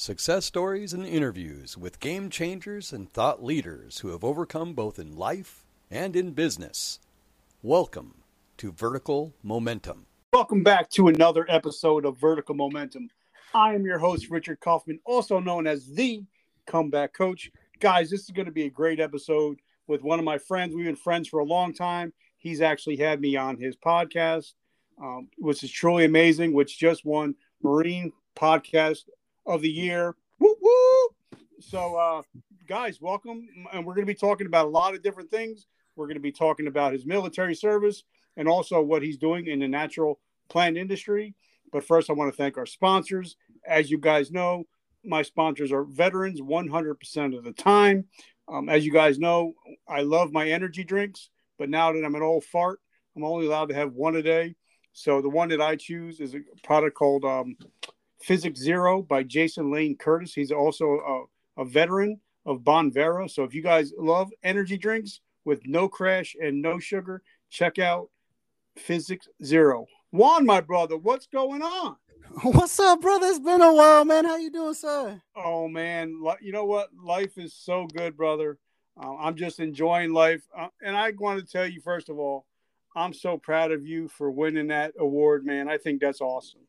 Success stories and interviews with game changers and thought leaders who have overcome both in life and in business. Welcome to Vertical Momentum. Welcome back to another episode of Vertical Momentum. I am your host, Richard Kaufman, also known as the Comeback Coach. Guys, this is going to be a great episode with one of my friends. We've been friends for a long time. He's actually had me on his podcast, um, which is truly amazing, which just won Marine Podcast of the Year. Woo woo! So, uh, guys, welcome. And we're going to be talking about a lot of different things. We're going to be talking about his military service and also what he's doing in the natural plant industry. But first, I want to thank our sponsors. As you guys know, my sponsors are veterans 100% of the time. Um, as you guys know, I love my energy drinks, but now that I'm an old fart, I'm only allowed to have one a day. So the one that I choose is a product called um, Physics Zero by Jason Lane Curtis. He's also a, a veteran of Bonvera. So if you guys love energy drinks with no crash and no sugar, check out Physics Zero. Juan, my brother, what's going on? What's up, brother? It's been a while, man. How you doing, sir? Oh man, you know what? Life is so good, brother. Uh, I'm just enjoying life, uh, and I want to tell you first of all, I'm so proud of you for winning that award, man. I think that's awesome.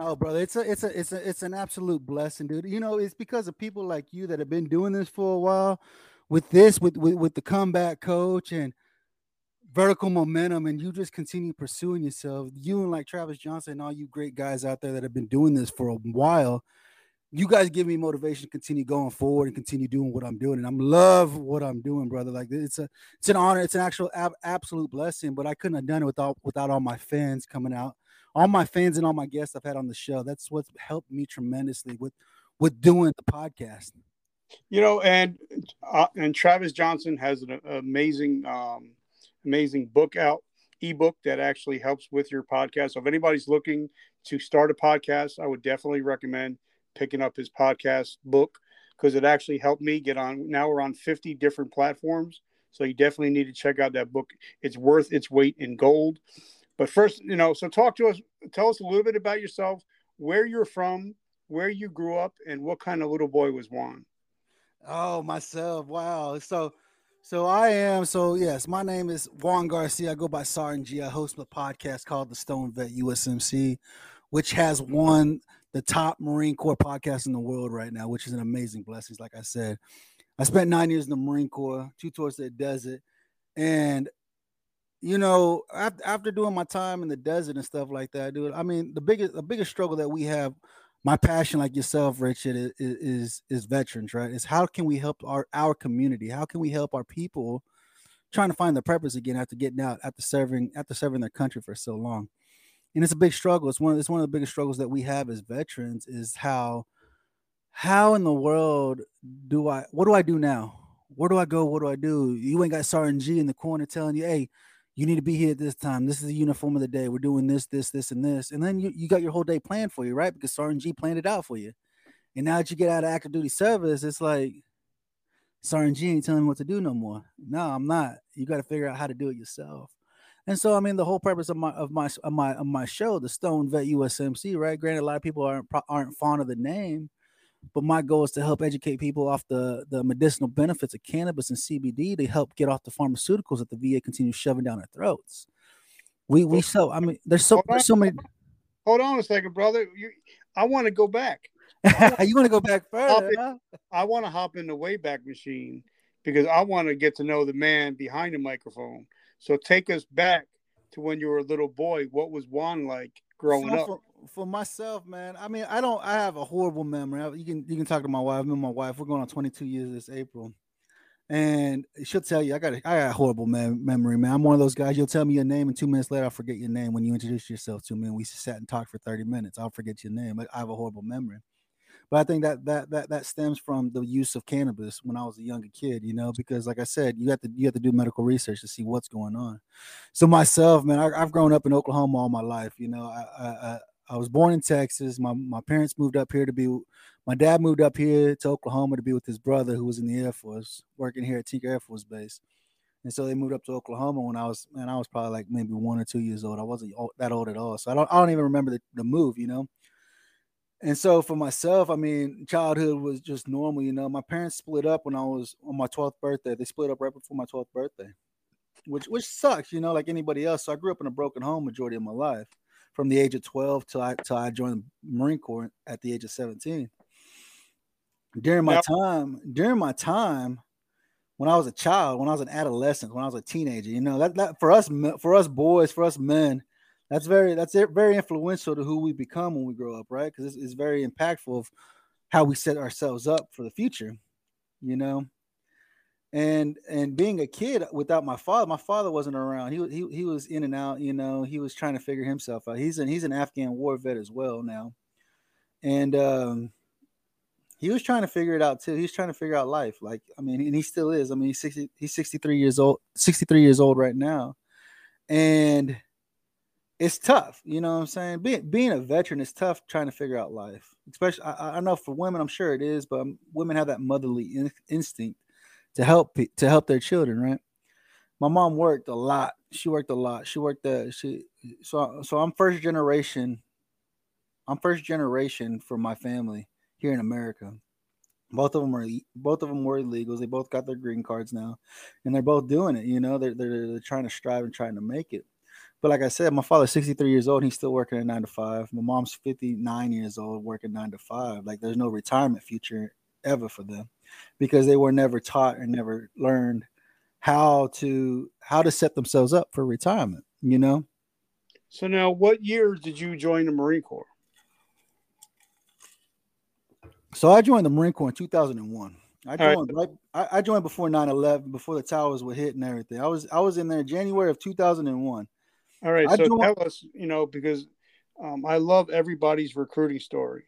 Oh, brother, it's a, it's a, it's a, it's an absolute blessing, dude. You know, it's because of people like you that have been doing this for a while, with this, with with, with the comeback coach and vertical momentum and you just continue pursuing yourself you and like travis johnson and all you great guys out there that have been doing this for a while you guys give me motivation to continue going forward and continue doing what i'm doing and i'm love what i'm doing brother like it's a it's an honor it's an actual ab- absolute blessing but i couldn't have done it without without all my fans coming out all my fans and all my guests i've had on the show that's what's helped me tremendously with with doing the podcast you know and uh, and travis johnson has an amazing um amazing book out, ebook that actually helps with your podcast. So if anybody's looking to start a podcast, I would definitely recommend picking up his podcast book because it actually helped me get on. Now we're on 50 different platforms. So you definitely need to check out that book. It's worth its weight in gold. But first, you know, so talk to us, tell us a little bit about yourself, where you're from, where you grew up, and what kind of little boy was Juan. Oh, myself. Wow. So so I am. So yes, my name is Juan Garcia. I go by Sergeant G. I host a podcast called the Stone Vet USMC, which has won the top Marine Corps podcast in the world right now, which is an amazing blessing. Like I said, I spent nine years in the Marine Corps, two tours to the desert, and you know, after, doing my time in the desert and stuff like that, dude. I mean, the biggest the biggest struggle that we have my passion, like yourself, Richard, is, is is veterans, right? Is how can we help our our community? How can we help our people trying to find their purpose again after getting out, after serving, after serving their country for so long? And it's a big struggle. It's one of it's one of the biggest struggles that we have as veterans is how how in the world do I what do I do now? Where do I go? What do I do? You ain't got Sergeant G in the corner telling you, hey, you need to be here at this time. This is the uniform of the day. We're doing this, this, this, and this. And then you, you got your whole day planned for you, right? Because Sergeant G planned it out for you. And now that you get out of active duty service, it's like Sergeant G ain't telling me what to do no more. No, I'm not. You got to figure out how to do it yourself. And so, I mean, the whole purpose of my of my of my of my show, the Stone Vet USMC, right? Granted, a lot of people aren't aren't fond of the name, but my goal is to help educate people off the, the medicinal benefits of cannabis and CBD to help get off the pharmaceuticals that the VA continues shoving down our throats. We we so I mean there's so there's so many. Hold on a second, brother. You, I want to go back. you want to go back further? Huh? I want to hop in the Wayback Machine because I want to get to know the man behind the microphone. So take us back to when you were a little boy. What was Juan like growing so up? for myself, man, I mean, I don't. I have a horrible memory. You can you can talk to my wife. Me and my wife, we're going on 22 years this April, and she'll tell you I got a, I got a horrible mem- memory, man. I'm one of those guys. You'll tell me your name, and two minutes later, I'll forget your name when you introduce yourself to me. And we sat and talked for 30 minutes. I'll forget your name. But I have a horrible memory. But I think that that that that stems from the use of cannabis when I was a younger kid, you know, because like I said, you have to you have to do medical research to see what's going on. So myself, man, I, have grown up in Oklahoma all my life. You know, I, I I was born in Texas. My my parents moved up here to be. My dad moved up here to Oklahoma to be with his brother, who was in the Air Force, working here at Tinker Air Force Base. And so they moved up to Oklahoma when I was, man, I was probably like maybe one or two years old. I wasn't that old at all, so I don't, I don't even remember the, the move, you know. and so for myself, I mean, childhood was just normal. You know, my parents split up when I was on my 12th birthday. They split up right before my 12th birthday, which which sucks. You know, like anybody else. So I grew up in a broken home majority of my life, from the age of 12 till I till I joined the Marine Corps at the age of 17. During my time, during my time, when I was a child, when I was an adolescent, when I was a teenager, you know, that that for us for us boys, for us men, that's very that's it- very influential to who we become when we grow up, right? Because it's, it's very impactful of how we set ourselves up for the future, you know. And and being a kid without my father, my father wasn't around. He he, he was in and out, you know. He was trying to figure himself out. He's an he's an Afghan war vet as well now, and um, he was trying to figure it out too. He was trying to figure out life. Like I mean, and he still is. I mean, he's sixty he's sixty three years old, sixty three years old right now, and it's tough. You know what I'm saying? Being being a veteran is tough trying to figure out life. Especially, I, I know for women, I'm sure it is, but women have that motherly in, instinct to help to help their children, right? My mom worked a lot. She worked a lot. She worked the she so so I'm first generation. I'm first generation for my family here in America. Both of them are both of them were illegals. They both got their green cards now, and they're both doing it. You know, they're they're, they're trying to strive and trying to make it. But like I said, my father's 63 years old. He's still working at nine to five. My mom's 59 years old, working nine to five. Like there's no retirement future ever for them because they were never taught and never learned how to how to set themselves up for retirement. You know, So now, what year did you join the Marine Corps? so I joined the Marine Corps in 2001. I right. joined right. I, I joined before 9/11, before the towers were hit and everything. I was I was in there January of 2001. All right, I so joined- tell us, you know, because um, I love everybody's recruiting story.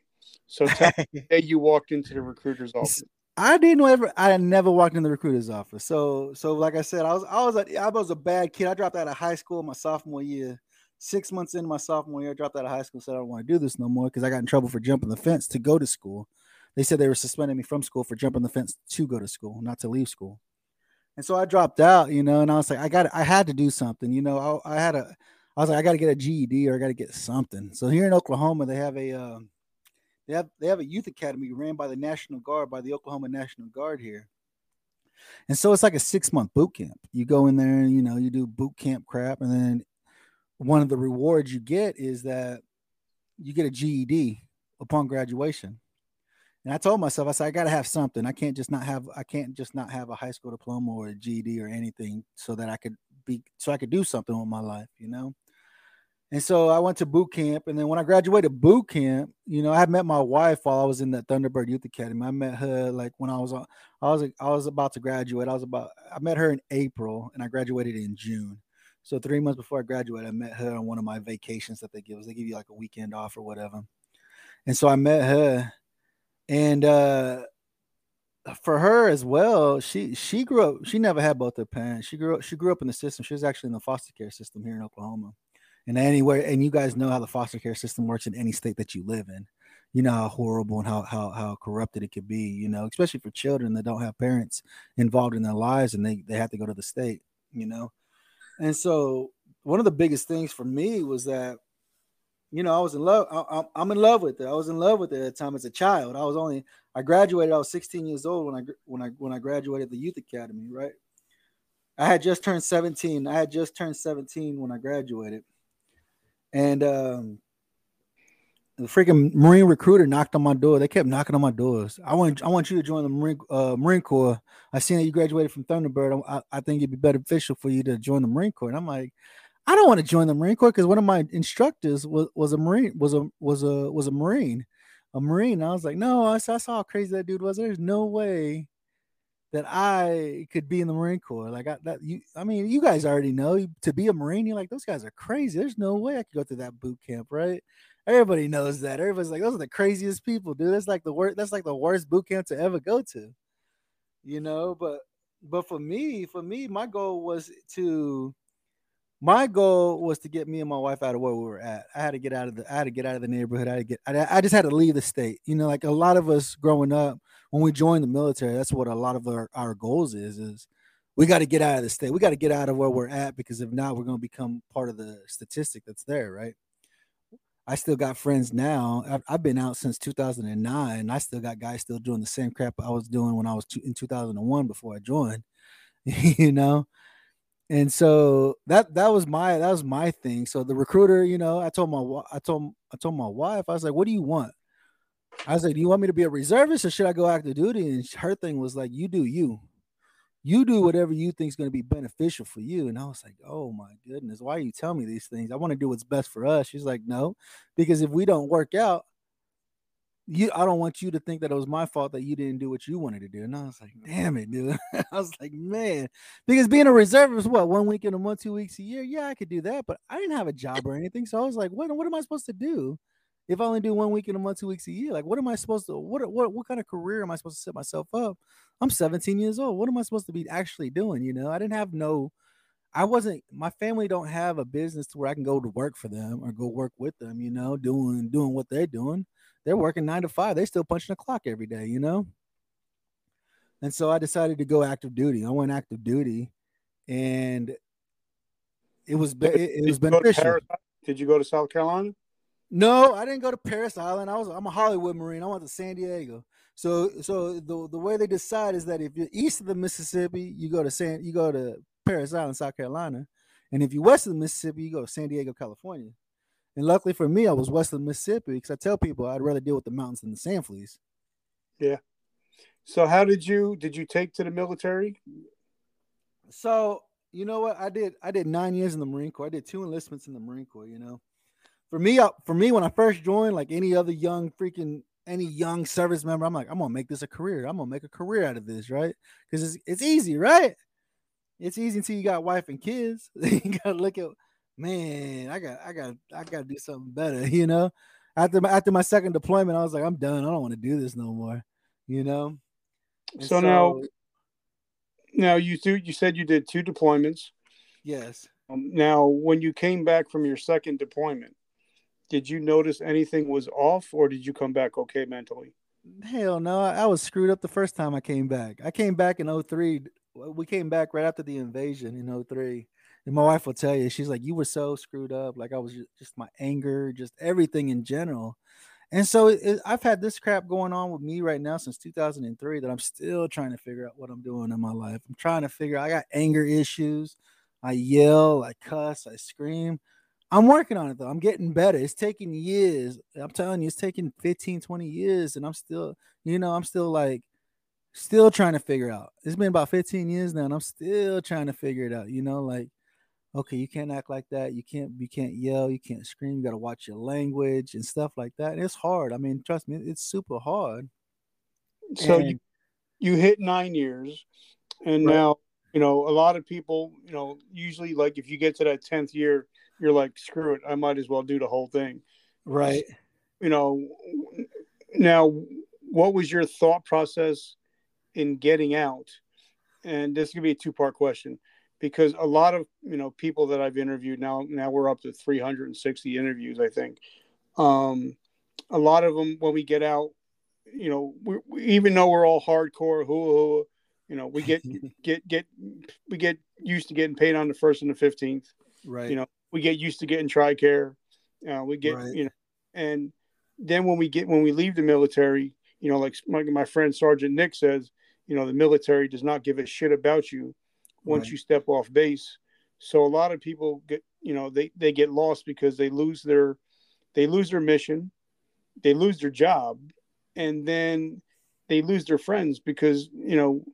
So tell me the day you walked into the recruiter's office. I didn't ever. I never walked in the recruiter's office. So, so like I said, I was, I was, a, I was a bad kid. I dropped out of high school my sophomore year. Six months into my sophomore year, I dropped out of high school. Said I don't want to do this no more because I got in trouble for jumping the fence to go to school. They said they were suspending me from school for jumping the fence to go to school, not to leave school. And so I dropped out, you know. And I was like, I got, I had to do something, you know. I, I had a, I was like, I got to get a GED or I got to get something. So here in Oklahoma, they have a. Um, they have they have a youth academy ran by the National Guard by the Oklahoma National Guard here. And so it's like a six month boot camp. You go in there and you know you do boot camp crap, and then one of the rewards you get is that you get a GED upon graduation. And I told myself, I said, I gotta have something. I can't just not have I can't just not have a high school diploma or a GED or anything so that I could be so I could do something with my life, you know. And so I went to boot camp, and then when I graduated boot camp, you know, I had met my wife while I was in that Thunderbird Youth Academy. I met her like when I was on, I was I was about to graduate. I was about I met her in April, and I graduated in June. So three months before I graduated, I met her on one of my vacations that they give us. They give you like a weekend off or whatever. And so I met her, and uh for her as well, she she grew up. She never had both her parents. She grew up. She grew up in the system. She was actually in the foster care system here in Oklahoma and anywhere and you guys know how the foster care system works in any state that you live in. You know how horrible and how how, how corrupted it could be you know especially for children that don't have parents involved in their lives and they they have to go to the state you know? And so one of the biggest things for me was that you know i was in love I, i'm in love with it. I was in love with it at the time as a child. I was only i graduated i was 16 years old when i when i when i graduated the youth academy right? I had just turned 17 i had just turned 17 when i graduated and um, the freaking Marine recruiter knocked on my door. They kept knocking on my doors. I want, I want you to join the Marine, uh, Marine Corps. I seen that you graduated from Thunderbird. I, I think it'd be beneficial for you to join the Marine Corps. And I'm like, I don't want to join the Marine Corps because one of my instructors was, was a Marine, was a was a was a Marine, a Marine. And I was like, no, I I saw how crazy that dude was. There's no way that I could be in the Marine Corps. Like I, that, you, I mean, you guys already know to be a Marine. You're like, those guys are crazy. There's no way I could go through that boot camp, right? Everybody knows that. Everybody's like, those are the craziest people, dude. That's like the worst. That's like the worst boot camp to ever go to, you know. But, but for me, for me, my goal was to, my goal was to get me and my wife out of where we were at. I had to get out of the, I had to get out of the neighborhood. I had to get, I, I just had to leave the state. You know, like a lot of us growing up when we join the military, that's what a lot of our, our goals is, is we got to get out of the state. We got to get out of where we're at because if not, we're going to become part of the statistic that's there, right? I still got friends now. I've, I've, been out since 2009. I still got guys still doing the same crap I was doing when I was in 2001 before I joined. you know, and so that that was my that was my thing. So the recruiter, you know, I told my I told I told my wife, I was like, "What do you want?" I was like, "Do you want me to be a reservist or should I go active duty?" And her thing was like, "You do you." you do whatever you think is going to be beneficial for you. And I was like, oh my goodness, why are you telling me these things? I want to do what's best for us. She's like, no, because if we don't work out, you, I don't want you to think that it was my fault that you didn't do what you wanted to do. And I was like, damn it, dude. I was like, man, because being a reservist, what one week in a month, two weeks a year, yeah, I could do that, but I didn't have a job or anything. So I was like, what, what am I supposed to do? If I only do one week in a month, two weeks a year, like what am I supposed to what what what kind of career am I supposed to set myself up? I'm 17 years old. What am I supposed to be actually doing? You know, I didn't have no I wasn't my family don't have a business to where I can go to work for them or go work with them, you know, doing doing what they're doing. They're working nine to five. They still punching the clock every day, you know. And so I decided to go active duty. I went active duty and it was it, it was beneficial. Did you go to South Carolina? No, I didn't go to Parris Island. I was I'm a Hollywood Marine. I went to San Diego. So so the the way they decide is that if you're east of the Mississippi, you go to San you go to Parris Island, South Carolina. And if you're west of the Mississippi, you go to San Diego, California. And luckily for me, I was west of the Mississippi because I tell people I'd rather deal with the mountains than the sand fleas. Yeah. So how did you did you take to the military? So you know what I did? I did nine years in the Marine Corps. I did two enlistments in the Marine Corps. You know, for me, uh, for me, when I first joined, like any other young freaking any young service member, I'm like, I'm gonna make this a career. I'm gonna make a career out of this, right? Because it's it's easy, right? It's easy until you got wife and kids. you gotta look at, man, I got, I got, I got to do something better, you know. After my after my second deployment, I was like, I'm done. I don't want to do this no more, you know. So, so, now, now you do. You said you did two deployments. Yes. Um, now, when you came back from your second deployment, did you notice anything was off or did you come back okay mentally? Hell no, I was screwed up the first time I came back. I came back in 03. We came back right after the invasion in 03. And my wife will tell you, she's like, You were so screwed up. Like, I was just, just my anger, just everything in general. And so it, I've had this crap going on with me right now since 2003 that I'm still trying to figure out what I'm doing in my life. I'm trying to figure I got anger issues. I yell, I cuss, I scream. I'm working on it though. I'm getting better. It's taking years. I'm telling you, it's taking 15, 20 years, and I'm still, you know, I'm still like, still trying to figure out. It's been about 15 years now, and I'm still trying to figure it out. You know, like, okay, you can't act like that. You can't, you can't yell. You can't scream. You got to watch your language and stuff like that. And it's hard. I mean, trust me, it's super hard. So and, you, you hit nine years, and right. now you know a lot of people. You know, usually like if you get to that 10th year you're like, screw it, I might as well do the whole thing. Right. You know, now, what was your thought process in getting out? And this could be a two part question because a lot of you know people that I've interviewed now now we're up to 360 interviews I think. Um, a lot of them when we get out, you know, we, we, even though we're all hardcore, who, you know, we get get get we get used to getting paid on the first and the 15th. Right. You know, we get used to getting TRICARE. Uh, we get right. you know, and then when we get when we leave the military, you know, like my, my friend Sergeant Nick says, you know, the military does not give a shit about you once right. you step off base. So a lot of people get, you know, they they get lost because they lose their they lose their mission, they lose their job, and then they lose their friends because you know,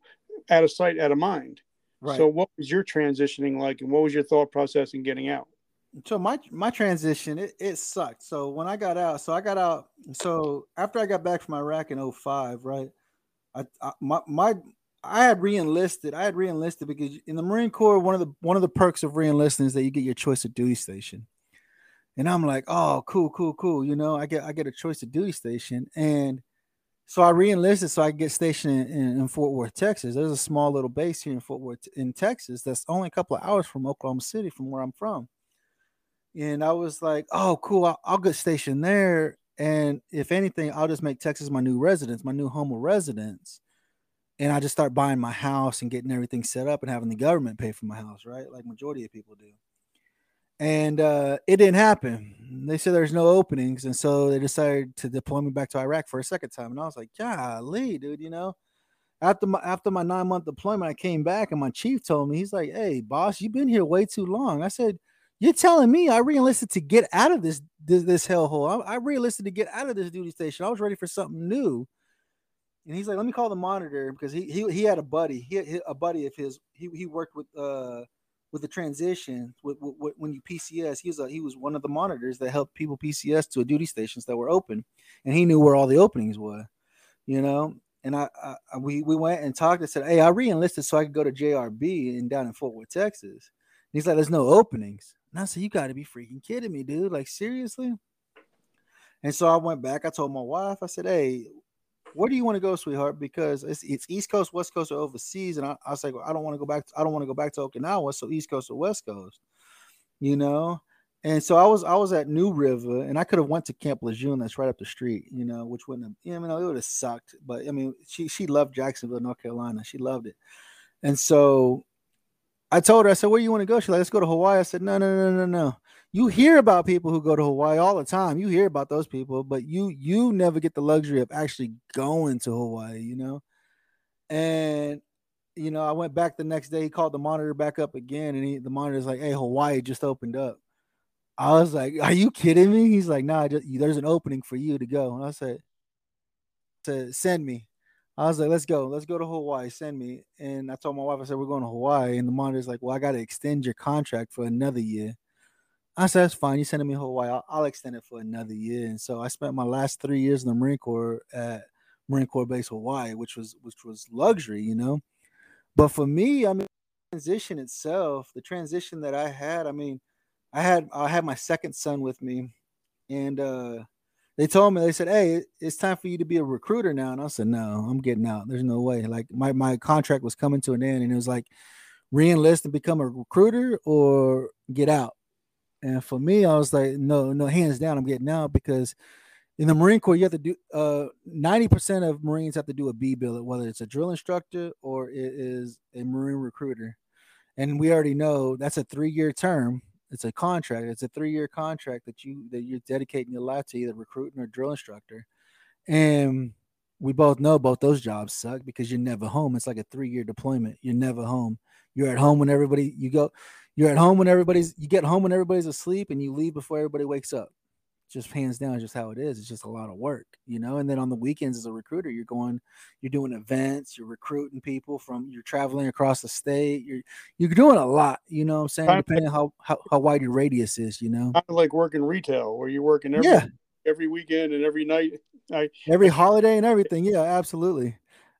out of sight, out of mind. Right. So what was your transitioning like, and what was your thought process in getting out? So my my transition it, it sucked. So when i got out so i got out so after i got back from iraq in 05 right i, I my, my i had re-enlisted i had re-enlisted because in the marine corps one of the one of the perks of re-enlisting is that you get your choice of duty station. And i'm like oh cool cool cool you know i get i get a choice of duty station. And so I re-enlisted so I get stationed in, in, Fort Worth, Texas. There's a small little base here in Fort Worth, in Texas, that's only a couple of hours from Oklahoma City, from where I'm from and I was like, "Oh, cool! I'll, I'll, get stationed there, and if anything, I'll just make Texas my new residence, my new home of residence, and I just start buying my house and getting everything set up and having the government pay for my house, right? Like majority of people do." and uh, it didn't happen. They said there's no openings, and so they decided to deploy me back to Iraq for a second time. And I was like, "Golly, dude, you know." After my after my nine month deployment, I came back, and my chief told me, he's like, "Hey, boss, you've been here way too long." I said, "You're telling me I reenlisted to get out of this this, this hellhole? I, I reenlisted to get out of this duty station. I was ready for something new." And he's like, "Let me call the monitor because he he, he had a buddy. He, he a buddy of his. He he worked with uh with the transition with, with, with, when you PCS, he was a, he was one of the monitors that helped people PCS to duty stations that were open, and he knew where all the openings were, you know. And I, I we we went and talked and said, hey, I reenlisted so I could go to JRB and down in Fort Worth, Texas. And he's like, there's no openings. And I said, you got to be freaking kidding me, dude! Like seriously. And so I went back. I told my wife, I said, hey, where do you want to go, sweetheart? Because it's, it's East Coast, West Coast, or overseas. And I, I was like, well, I don't want to go back. To, I don't want to go back to Okinawa. So East Coast or West Coast, you know. And so I was I was at New River, and I could have went to Camp Lejeune, that's right up the street, you know, which wouldn't have, you know, it would have sucked. But I mean, she she loved Jacksonville, North Carolina. She loved it. And so I told her, I said, where do you want to go? She's like, let's go to Hawaii. I said, no, no, no, no, no you hear about people who go to Hawaii all the time. You hear about those people, but you you never get the luxury of actually going to Hawaii, you know. And you know, I went back the next day. He called the monitor back up again, and he, the monitor's like, "Hey, Hawaii just opened up." I was like, "Are you kidding me?" He's like, "Nah, just, there's an opening for you to go." And I said, "To send me." I was like, "Let's go, let's go to Hawaii. Send me." And I told my wife, I said, "We're going to Hawaii," and the monitor's like, "Well, I got to extend your contract for another year." I said, that's fine. You're sending me Hawaii. I'll, I'll, extend it for another year. And so I spent my last three years in the Marine Corps at Marine Corps Base Hawaii, which was which was luxury, you know. But for me, I mean, transition itself, the transition that I had, I mean, I had I had my second son with me, and uh they told me they said, "Hey, it's time for you to be a recruiter now." And I said, "No, I'm getting out. There's no way. Like my my contract was coming to an end, and it was like reenlist and become a recruiter or get out." And for me, I was like, no, no, hands down, I'm getting out because in the Marine Corps, you have to do uh 90% of Marines have to do a B billet, whether it's a drill instructor or it is a Marine recruiter. And we already know that's a three-year term. It's a contract. It's a three-year contract that you that you're dedicating your life to either recruiting or drill instructor. And we both know both those jobs suck because you're never home. It's like a three-year deployment. You're never home. You're at home when everybody you go you're at home when everybody's you get home when everybody's asleep and you leave before everybody wakes up just hands down just how it is it's just a lot of work you know and then on the weekends as a recruiter you're going you're doing events you're recruiting people from you're traveling across the state you're you're doing a lot you know i'm saying depending on how, how, how wide your radius is you know kind of like working retail where you're working every yeah. every weekend and every night I, every holiday and everything yeah absolutely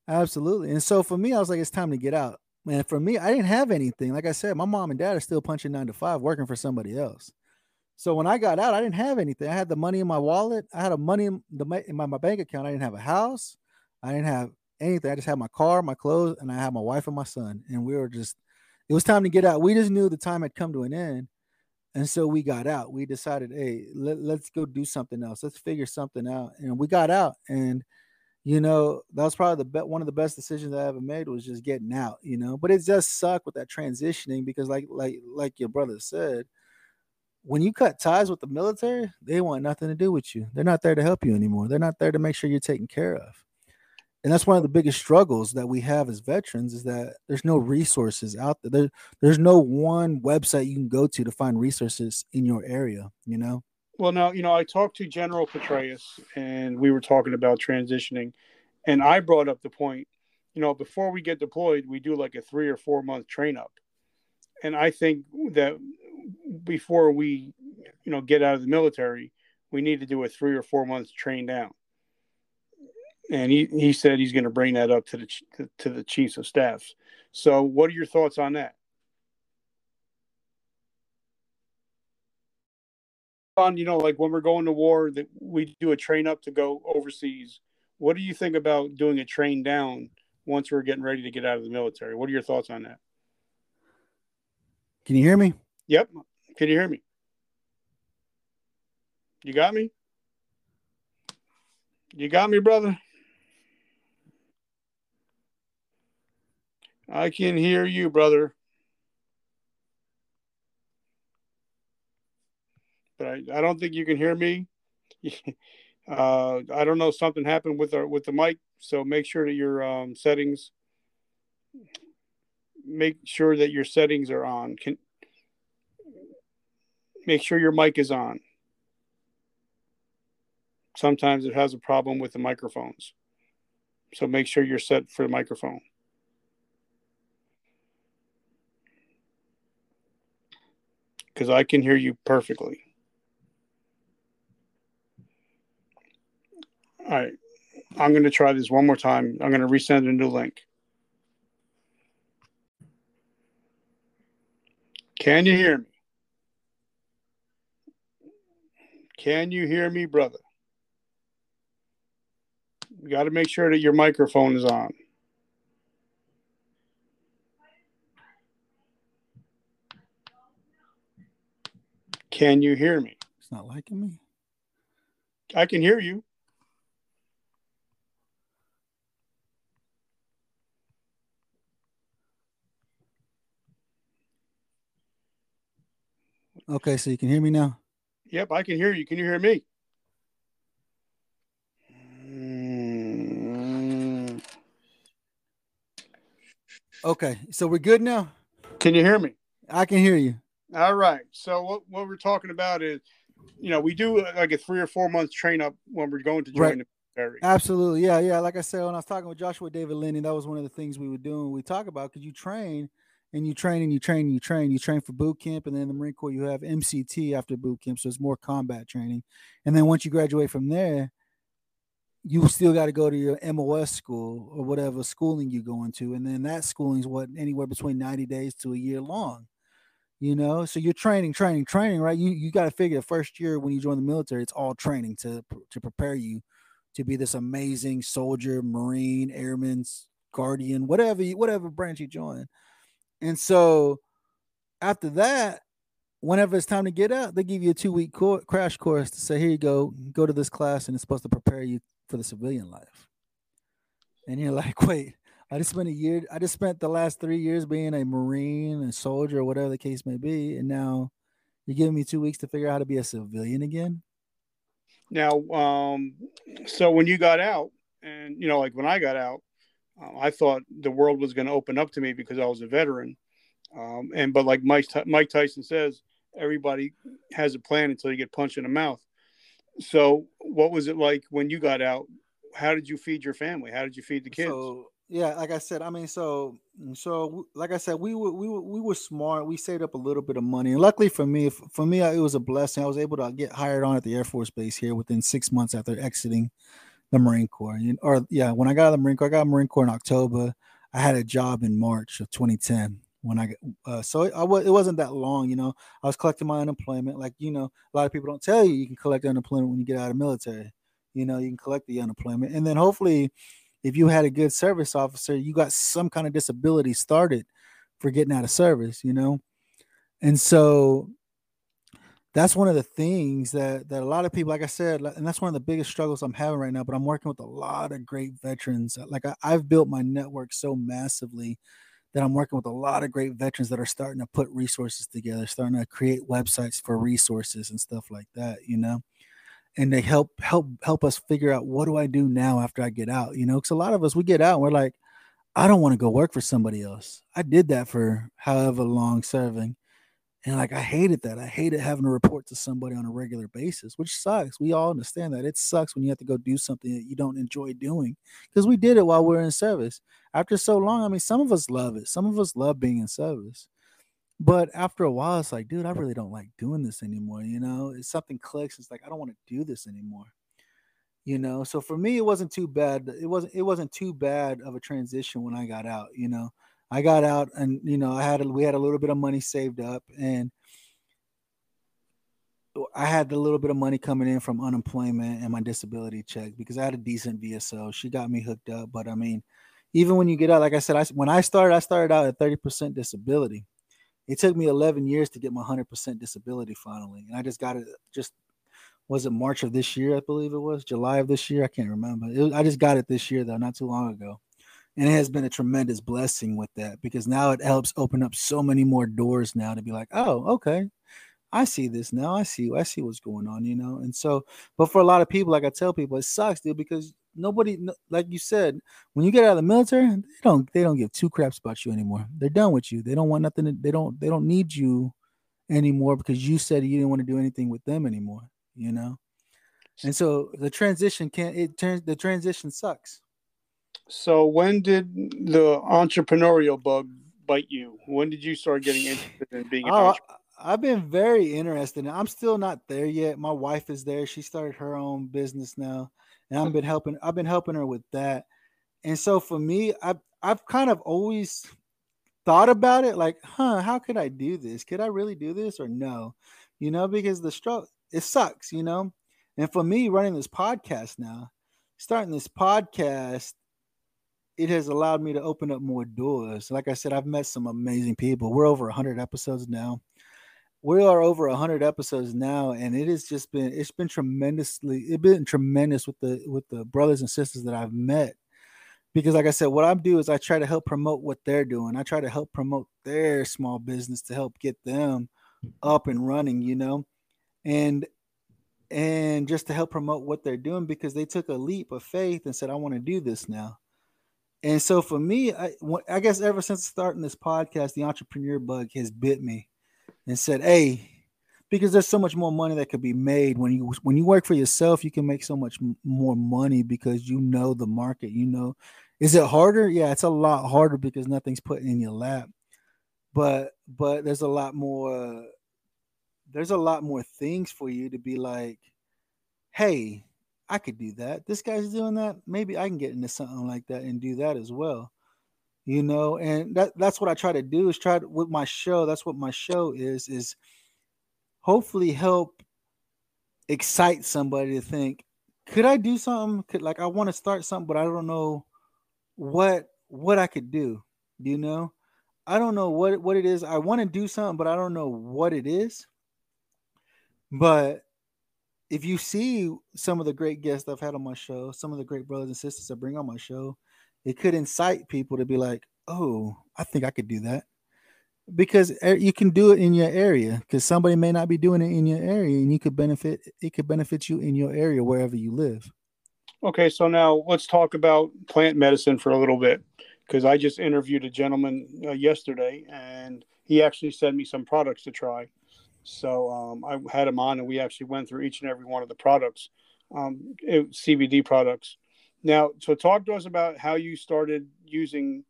absolutely and so for me i was like it's time to get out man, for me, I didn't have anything. Like I said, my mom and dad are still punching nine to five, working for somebody else. So when I got out, I didn't have anything. I had the money in my wallet. I had a money in, the, in my, my bank account. I didn't have a house. I didn't have anything. I just had my car, my clothes, and I had my wife and my son. And we were just, it was time to get out. We just knew the time had come to an end. And so we got out. We decided, hey, let, let's go do something else. Let's figure something out. And we got out. And you know, that was probably the be- one of the best decisions I ever made was just getting out, you know. But it just sucked with that transitioning because, like, like, like your brother said, when you cut ties with the military, they want nothing to do with you. They're not there to help you anymore. They're not there to make sure you're taken care of. And that's one of the biggest struggles that we have as veterans is that there's no resources out there. there there's no one website you can go to to find resources in your area, you know. Well, now, you know, I talked to General Petraeus and we were talking about transitioning. And I brought up the point, you know, before we get deployed, we do like a three or four month train up. And I think that before we, you know, get out of the military, we need to do a three or four months train down. And he, he said he's going to bring that up to the to, the chiefs of staffs. So, what are your thoughts on that? on, you know, like when we're going to war, that we do a train up to go overseas. What do you think about doing a train down once we're getting ready to get out of the military? What are your thoughts on that? Can you hear me? Yep. Can you hear me? You got me? You got me, brother? I can hear you, brother. But I I don't think you can hear me. uh, I don't know. Something happened with our with the mic, so make sure that your um, settings. Make sure that your settings are on. Can make sure your mic is on. Sometimes it has a problem with the microphones, so make sure you're set for the microphone. because I can hear you perfectly. All right. I'm going to try this one more time. I'm going to resend a new link. Can you hear me? Can you hear me, brother? You got to make sure that your microphone is on. Can you hear me? It's not liking me. I can hear you. Okay, so you can hear me now? Yep, I can hear you. Can you hear me? Okay, so we're good now? Can you hear me? I can hear you. All right. So what, what we're talking about is, you know, we do like a three or four months train up when we're going to join right. the military. Absolutely. Yeah. Yeah. Like I said, when I was talking with Joshua David Lenny, that was one of the things we were doing. We talk about because you train and you train and you train and you train. You train for boot camp, and then in the Marine Corps you have MCT after boot camp, so it's more combat training. And then once you graduate from there, you still got to go to your MOS school or whatever schooling you go into, and then that schooling is what anywhere between ninety days to a year long you know so you're training training training right you you got to figure the first year when you join the military it's all training to to prepare you to be this amazing soldier marine airman guardian whatever whatever branch you join and so after that whenever it's time to get out they give you a two week co- crash course to say here you go go to this class and it's supposed to prepare you for the civilian life and you're like wait I just spent a year. I just spent the last three years being a Marine, a soldier, or whatever the case may be, and now you're giving me two weeks to figure out how to be a civilian again. Now, um, so when you got out, and you know, like when I got out, uh, I thought the world was going to open up to me because I was a veteran. Um, and but like Mike Mike Tyson says, everybody has a plan until you get punched in the mouth. So, what was it like when you got out? How did you feed your family? How did you feed the kids? So yeah, like I said, I mean, so so like I said, we were we were we were smart. We saved up a little bit of money, and luckily for me, for me, it was a blessing. I was able to get hired on at the Air Force Base here within six months after exiting the Marine Corps. Or yeah, when I got out of the Marine Corps, I got Marine Corps in October. I had a job in March of 2010 when I uh, so I was it wasn't that long, you know. I was collecting my unemployment, like you know, a lot of people don't tell you you can collect unemployment when you get out of military. You know, you can collect the unemployment, and then hopefully if you had a good service officer, you got some kind of disability started for getting out of service, you know? And so that's one of the things that that a lot of people, like I said, and that's one of the biggest struggles I'm having right now. But I'm working with a lot of great veterans. Uh, like I, I've built my network so massively that I'm working with a lot of great veterans that are starting to put resources together, starting to create websites for resources and stuff like that, you know and they help help help us figure out what do I do now after I get out. You know, because a lot of us we get out and we're like, I don't want to go work for somebody else. I did that for however long serving. And like I hated that. I hated having to report to somebody on a regular basis, which sucks. We all understand that. It sucks when you have to go do something that you don't enjoy doing. Because we did it while we are in service. After so long, I mean, some of us love it. Some of us love being in service. But after a while, it's like, dude, I really don't like doing this anymore. You know, it's something clicks. It's like I don't want to do this anymore. You know, so for me, it wasn't too bad. It wasn't. It wasn't too bad of a transition when I got out. You know, I got out, and you know, I had a, we had a little bit of money saved up, and I had a little bit of money coming in from unemployment and my disability check because I had a decent VSO. She got me hooked up, but I mean, even when you get out, like I said, I when I started, I started out at thirty percent disability it took me 11 years to get my 100% disability finally. And I just got it just, was it March of this year? I believe it was July of this year. I can't remember. It, I just got it this year though, not too long ago. And it has been a tremendous blessing with that because now it helps open up so many more doors now to be like, oh, okay. I see this now. I see I see what's going on, you know. And so, but for a lot of people, like I tell people, it sucks, dude, because nobody, like you said, when you get out of the military, they don't they don't give two craps about you anymore. They're done with you. They don't want nothing. To, they don't they don't need you anymore because you said you didn't want to do anything with them anymore. You know. And so the transition can't. It turns the transition sucks. So when did the entrepreneurial bug bite you? When did you start getting interested in being an oh, entrepreneur? I've been very interested. I'm still not there yet. My wife is there. She started her own business now, and I've hmm. been helping. I've been helping her with that. And so for me, I've I've kind of always thought about it, like, huh, how could I do this? Could I really do this or no? You know, because the struggle it sucks, you know. And for me, running this podcast now, starting this podcast, it has allowed me to open up more doors. Like I said, I've met some amazing people. We're over 100 episodes now. We are over 100 episodes now and it has just been it's been tremendously it's been tremendous with the with the brothers and sisters that i've met. Because like i said what i do is i try to help promote what they're doing. I try to help promote their small business to help get them up and running you know? And and just to help promote what they're doing because they took a leap of faith and said i want to do this now and so for me I, I guess ever since starting this podcast the entrepreneur bug has bit me and said, "Hey, because there's so much more money that could be made when you when you work for yourself, you can make so much more money because you know the market. You know, is it harder? Yeah, it's a lot harder because nothing's put in your lap. But but there's a lot more. There's a lot more things for you to be like, hey, I could do that. This guy's doing that. Maybe I can get into something like that and do that as well you know and that that's what i try to do is try to with my show that's what my show is is hopefully help excite somebody to think could i do something could like i want to start something but i don't know what what i could do you know i don't know what what it is i want to do something but i don't know what it is but if you see some of the great guests i've had on my show some of the great brothers and sisters i bring on my show it could incite people to be like, oh, I think I could do that. Because you can do it in your area because somebody may not be doing it in your area and you could benefit it could benefit you in your area wherever you live. Okay, so now let's talk about plant medicine for a little bit because I just interviewed a gentleman uh, yesterday and he actually sent me some products to try. So um, I had him on and we actually went through each and every one of the products, um, it, CBD products. Now, so talk to us about how you started using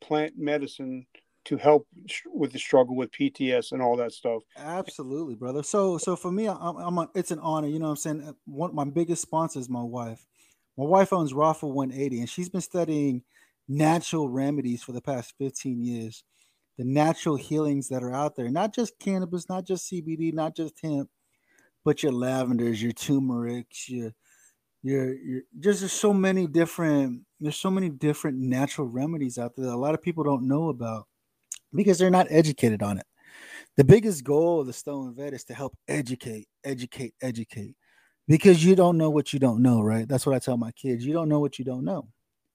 plant medicine to help with the struggle with PTS and all that stuff. Absolutely, brother. So, so for me, I'm, I'm a, it's an honor. You know, what I'm saying uh, one my biggest sponsor is my wife. My wife owns Rafa 180, and she's been studying natural remedies for the past 15 years. The natural healings that are out there, not just cannabis, not just CBD, not just hemp, but your lavenders, your turmerics, your you're there's just so many different there's so many different natural remedies out there that a lot of people don't know about because they're not educated on it. The biggest goal of the Stone Vet is to help educate, educate, educate, because you don't know what you don't know, right? That's what I tell my kids. You don't know what you don't know,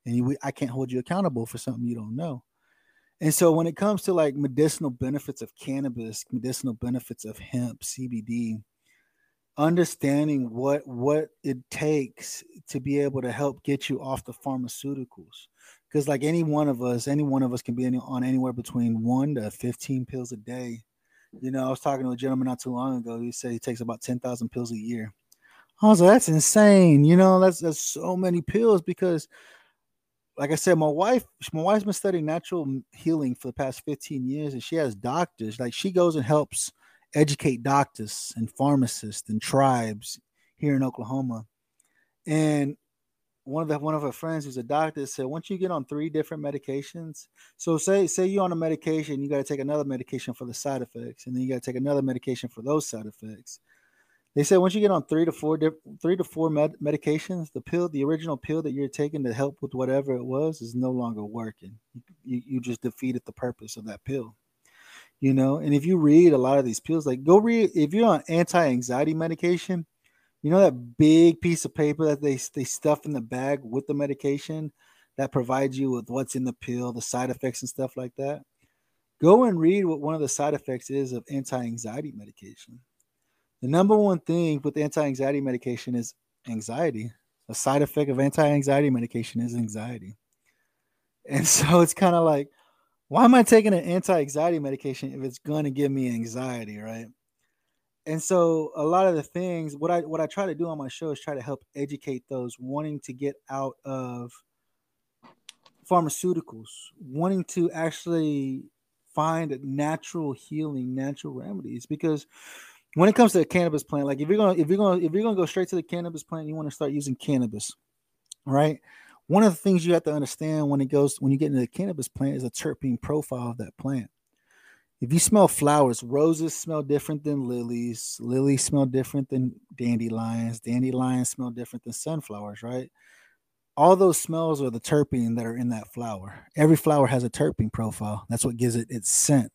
and you, I can't hold you accountable for something you don't know. And so, when it comes to like medicinal benefits of cannabis, medicinal benefits of hemp, CBD, understanding what what it takes to be able to help get you off the pharmaceuticals. Because like any one of us any one of us can be on anywhere between 1 to 15 pills a day. You know i was talking to a gentleman not too long ago. He said he takes about 10,000 pills a year. I was like that's insane. You know that's that's so many pills because like I said, my wife, my wife's been studying natural healing for the past 15 years, and she has doctors. Like she goes and helps educate doctors and pharmacists and tribes here in Oklahoma. And one of the one of her friends who's a doctor said once you get on three different medications, so say say you're on a medication, you got to take another medication for the side effects, and then you got to take another medication for those side effects. They said once you get on three to four three to four med- medications, the pill, the original pill that you're taking to help with whatever it was, is no longer working. You, you just defeated the purpose of that pill. You know and if you read a lot of these pills like go read if you're on anti-anxiety medication you know that big piece of paper that they, they stuff in the bag with the medication that provides you with what's in the pill the side effects and stuff like that? Go and read what one of the side effects is of anti-anxiety medication The number one thing with anti-anxiety medication is anxiety. A side effect of anti-anxiety medication is anxiety. And so it's kind of like, why am I taking an anti-anxiety medication if it's going to give me anxiety, right? And so a lot of the things what I what I try to do on my show is try to help educate those wanting to get out of pharmaceuticals, wanting to actually find natural healing, natural remedies because when it comes to the cannabis plant, like if you're gonna if you're gonna if you're gonna go straight to the cannabis plant, you want to start using cannabis, right? One of the things you have to understand when it goes when you get into the cannabis plant is a terpene profile of that plant. If you smell flowers, roses smell different than lilies, lilies smell different than dandelions, dandelions smell different than sunflowers, right? All those smells are the terpene that are in that flower. Every flower has a terpene profile. That's what gives it its scent.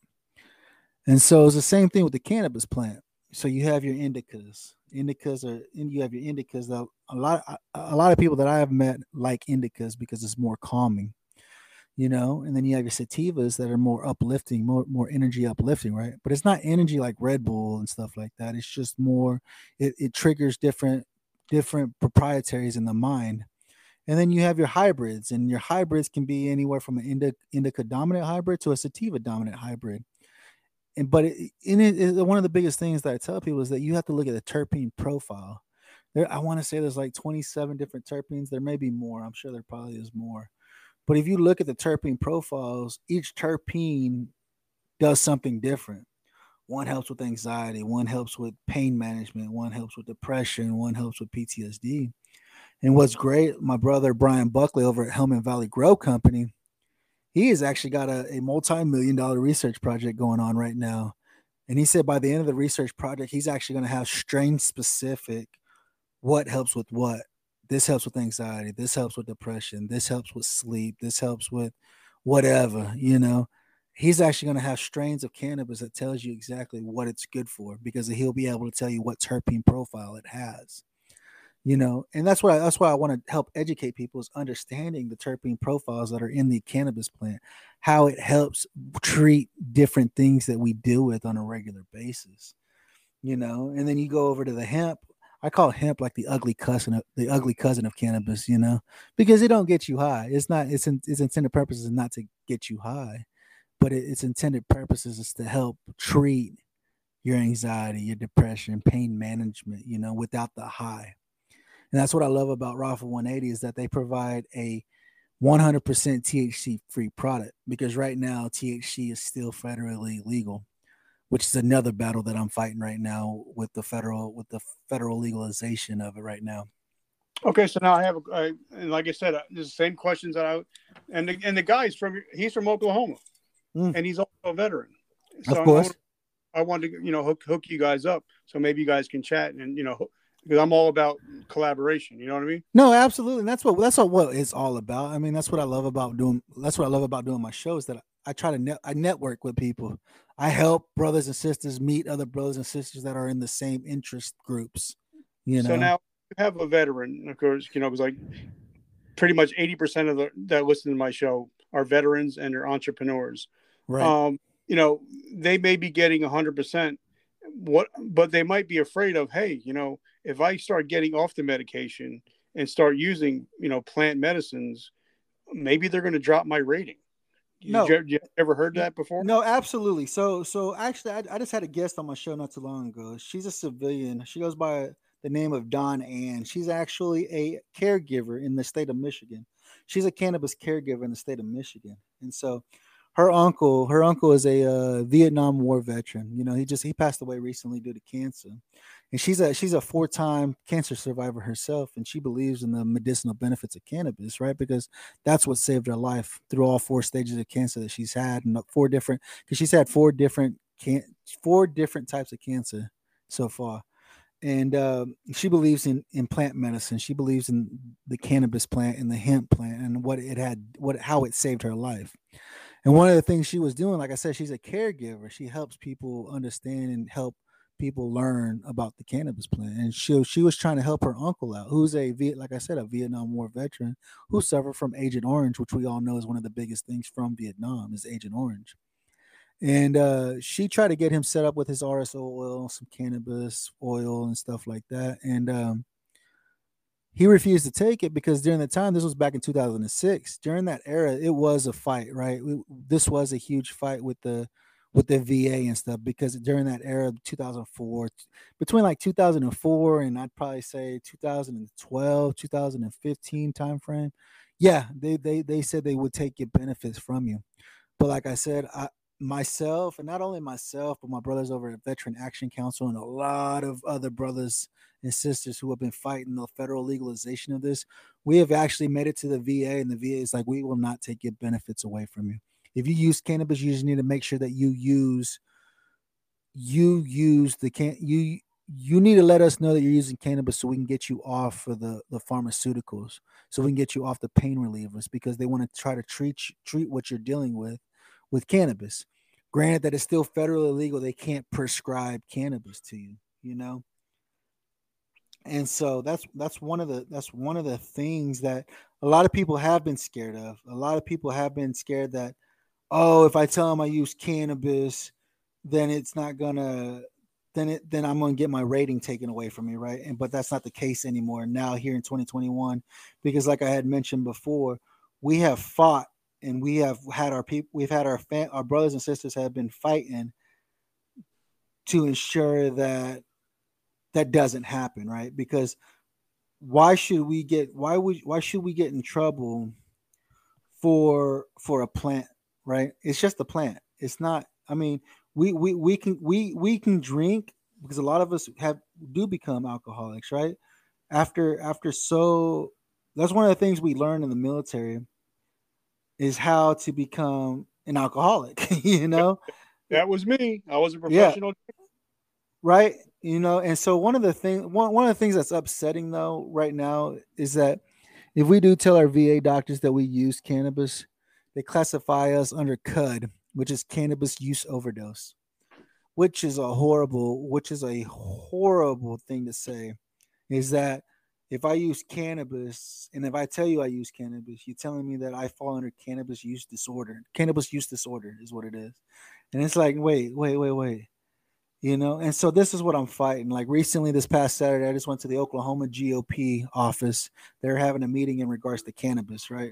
And so it's the same thing with the cannabis plant. So you have your indicas. Indicas are you have your indicas. A lot a lot of people that I have met like indicas because it's more calming you know, and then you have your sativas that are more uplifting, more more energy uplifting, right? But it's not energy like Red Bull and stuff like that. It's just more it, it triggers different different proprietaries in the mind. And then you have your hybrids, and your hybrids can be anywhere from an indica, indica dominant hybrid to a sativa dominant hybrid. And but it, in it, it, one of the biggest things that I tell people is that you have to look at the terpene profile. There, I want to say there's like 27 different terpenes. There may be more. I'm sure there probably is more but if you look at the terpene profiles, each terpene does something different. One helps with anxiety, one helps with pain management, one helps with depression, one helps with PTSD. And what's great, my brother Brian Buckley over at Helman Valley Grow Company, he has actually got a, a multi-million dollar research project going on right now. And he said by the end of the research project, he's actually going to have strain specific what helps with what? This helps with anxiety. This helps with depression. This helps with sleep. This helps with whatever you know? He's actually going to have strains of cannabis that tells you exactly what it's good for because he'll be able to tell you what terpene profile it has you know and that's why that's why i want to help educate people is understanding the terpene profiles that are in the cannabis plant how it helps treat different things that we deal with on a regular basis you know and then you go over to the hemp I call hemp like the ugly cousin of the ugly cousin of cannabis, you know, because it don't get you high. It's not its its intended purpose is not to get you high, but it, its intended purposes is to help treat your anxiety, your depression, pain management, you know, without the high. And that's what I love about Rafa 180 is that they provide a 100% THC free product because right now THC is still federally legal which is another battle that I'm fighting right now with the federal with the federal legalization of it right now. Okay, so now I have, I, and like I said, uh, the same questions that I, and the, and the guy's from he's from Oklahoma, mm. and he's also a veteran. So of course, I wanted to you know hook hook you guys up so maybe you guys can chat and you know because I'm all about collaboration. You know what I mean? No, absolutely. And that's what that's what it's all about. I mean, that's what I love about doing. That's what I love about doing my shows. That I try to net, I network with people. I help brothers and sisters meet other brothers and sisters that are in the same interest groups. You know. So now you have a veteran, of course. You know, it was like pretty much eighty percent of the that listen to my show are veterans and they're entrepreneurs. Right. Um, you know, they may be getting hundred percent. What, but they might be afraid of. Hey, you know, if I start getting off the medication and start using, you know, plant medicines, maybe they're going to drop my rating no, you, you, ever heard that before? No, absolutely. So, so actually, I, I, just had a guest on my show not too long ago. She's a civilian. She goes by the name of Don Ann. She's actually a caregiver in the state of Michigan. She's a cannabis caregiver in the state of Michigan, and so her uncle, her uncle is a uh, Vietnam War veteran. You know, he just he passed away recently due to cancer, and she's a she's a four time cancer survivor herself, and she believes in the medicinal benefits of cannabis, right? Because that's what saved her life through all four stages of cancer that she's had, and four different because she's had four different can four different types of cancer so far and uh, she believes in in plant medicine. She believes in the cannabis plant and the hemp plant and what it had, what how it saved her life. And one of the things she was doing, like I said, she's a caregiver. She helps people understand and help people learn about the cannabis plant. And she she was trying to help her uncle out, who's a like I said, a Vietnam War veteran who suffered from Agent Orange, which we all know is one of the biggest things from Vietnam is Agent Orange. and uh, she tried to get him set up with his RSO oil, some cannabis oil, and stuff like that. And um, he refused to take it because during the time, this was back in 2006. During that era, it was a fight, right? this was a huge fight with the with the VA and stuff because during that era, 2004, between like 2004 and I'd probably say 2012, 2015 timeframe, yeah, they they they said they would take your benefits from you. But like I said, I myself and not only myself, but my brothers over at Veteran Action Council and a lot of other brothers and sisters who have been fighting the federal legalization of this, we have actually made it to the VA, and the VA is like, we will not take your benefits away from you. If you use cannabis, you just need to make sure that you use you use the can you you need to let us know that you're using cannabis so we can get you off for the the pharmaceuticals so we can get you off the pain relievers because they want to try to treat treat what you're dealing with with cannabis. Granted that it's still federally legal they can't prescribe cannabis to you you know? And so that's that's one of the that's one of the things that a lot of people have been scared of. A lot of people have been scared that oh if i tell them i use cannabis then it's not gonna then it then i'm gonna get my rating taken away from me right and but that's not the case anymore now here in 2021 because like i had mentioned before we have fought and we have had our people we've had our fam- our brothers and sisters have been fighting to ensure that that doesn't happen, right? Because why should we get why would why should we get in trouble for for a plant, right? It's just a plant. It's not. I mean, we we we can we we can drink because a lot of us have do become alcoholics, right? After after so that's one of the things we learn in the military is how to become an alcoholic, you know? That was me. I was a professional. Yeah. Right you know and so one of the things one, one of the things that's upsetting though right now is that if we do tell our va doctors that we use cannabis they classify us under cud which is cannabis use overdose which is a horrible which is a horrible thing to say is that if i use cannabis and if i tell you i use cannabis you're telling me that i fall under cannabis use disorder cannabis use disorder is what it is. And it's like wait wait wait wait you know? And so this is what i'm fighting. Like recently this past saturday i just went to the oklahoma gop office. They're having a meeting in regards to cannabis right?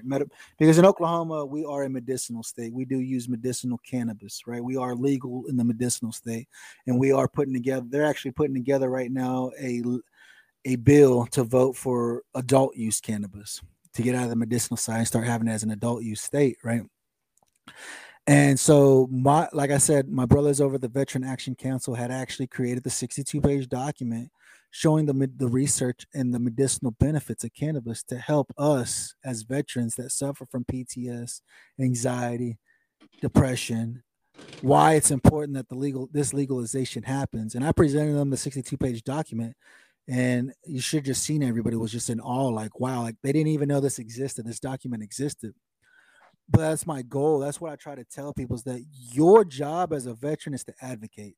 Because in oklahoma we are a medicinal state. We do use medicinal cannabis right? We are legal in the medicinal state and we are putting together they're actually putting together right now a a bill to vote for adult use cannabis to get out of the medicinal side and start having it as an adult use state right and so my like I said, my brothers over the Veteran Action Council had actually created the 62-page document showing the the research and the medicinal benefits of cannabis to help us as veterans that suffer from PTS, anxiety, depression, why it's important that the legal this legalization happens. And I presented them the 62-page document and you should just seen everybody was just in awe like wow like they didn't even know this existed this document existed but that's my goal. That's what I try to tell people is that your job as a veteran is to advocate.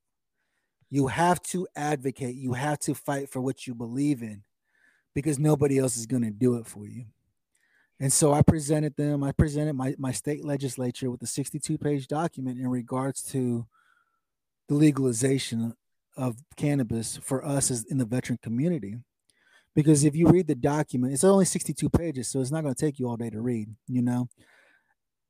You have to advocate. You have to fight for what you believe in because nobody else is going to do it for you. And so I presented them, I presented my, my state legislature with a 62 page document in regards to the legalization of cannabis for us as in the veteran community. Because if you read the document, it's only 62 pages, so it's not going to take you all day to read, you know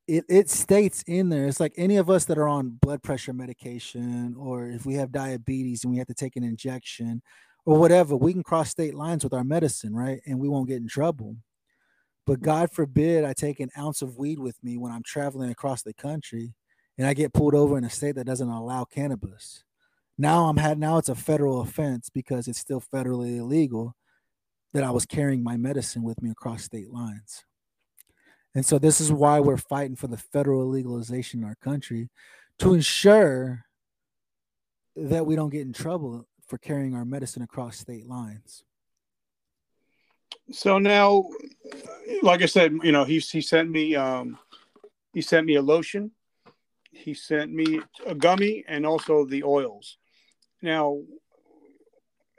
it, it states in there it's like any of us that are on blood pressure medication or if we have diabetes and we have to take an injection or whatever we can cross state lines with our medicine right? And we won't get in trouble. But mm-hmm. god forbid i take an ounce of weed with me when i'm traveling across the country and i get pulled over in a state that doesn't allow cannabis. Now i'm had now it's a federal offense because it's still federally illegal that i was carrying my medicine with me across state lines and so this is why we're fighting for the federal legalization in our country to ensure that we don't get in trouble for carrying our medicine across state lines. So now, like I said, you know, he he sent me um he sent me a lotion, he sent me a gummy and also the oils. Now,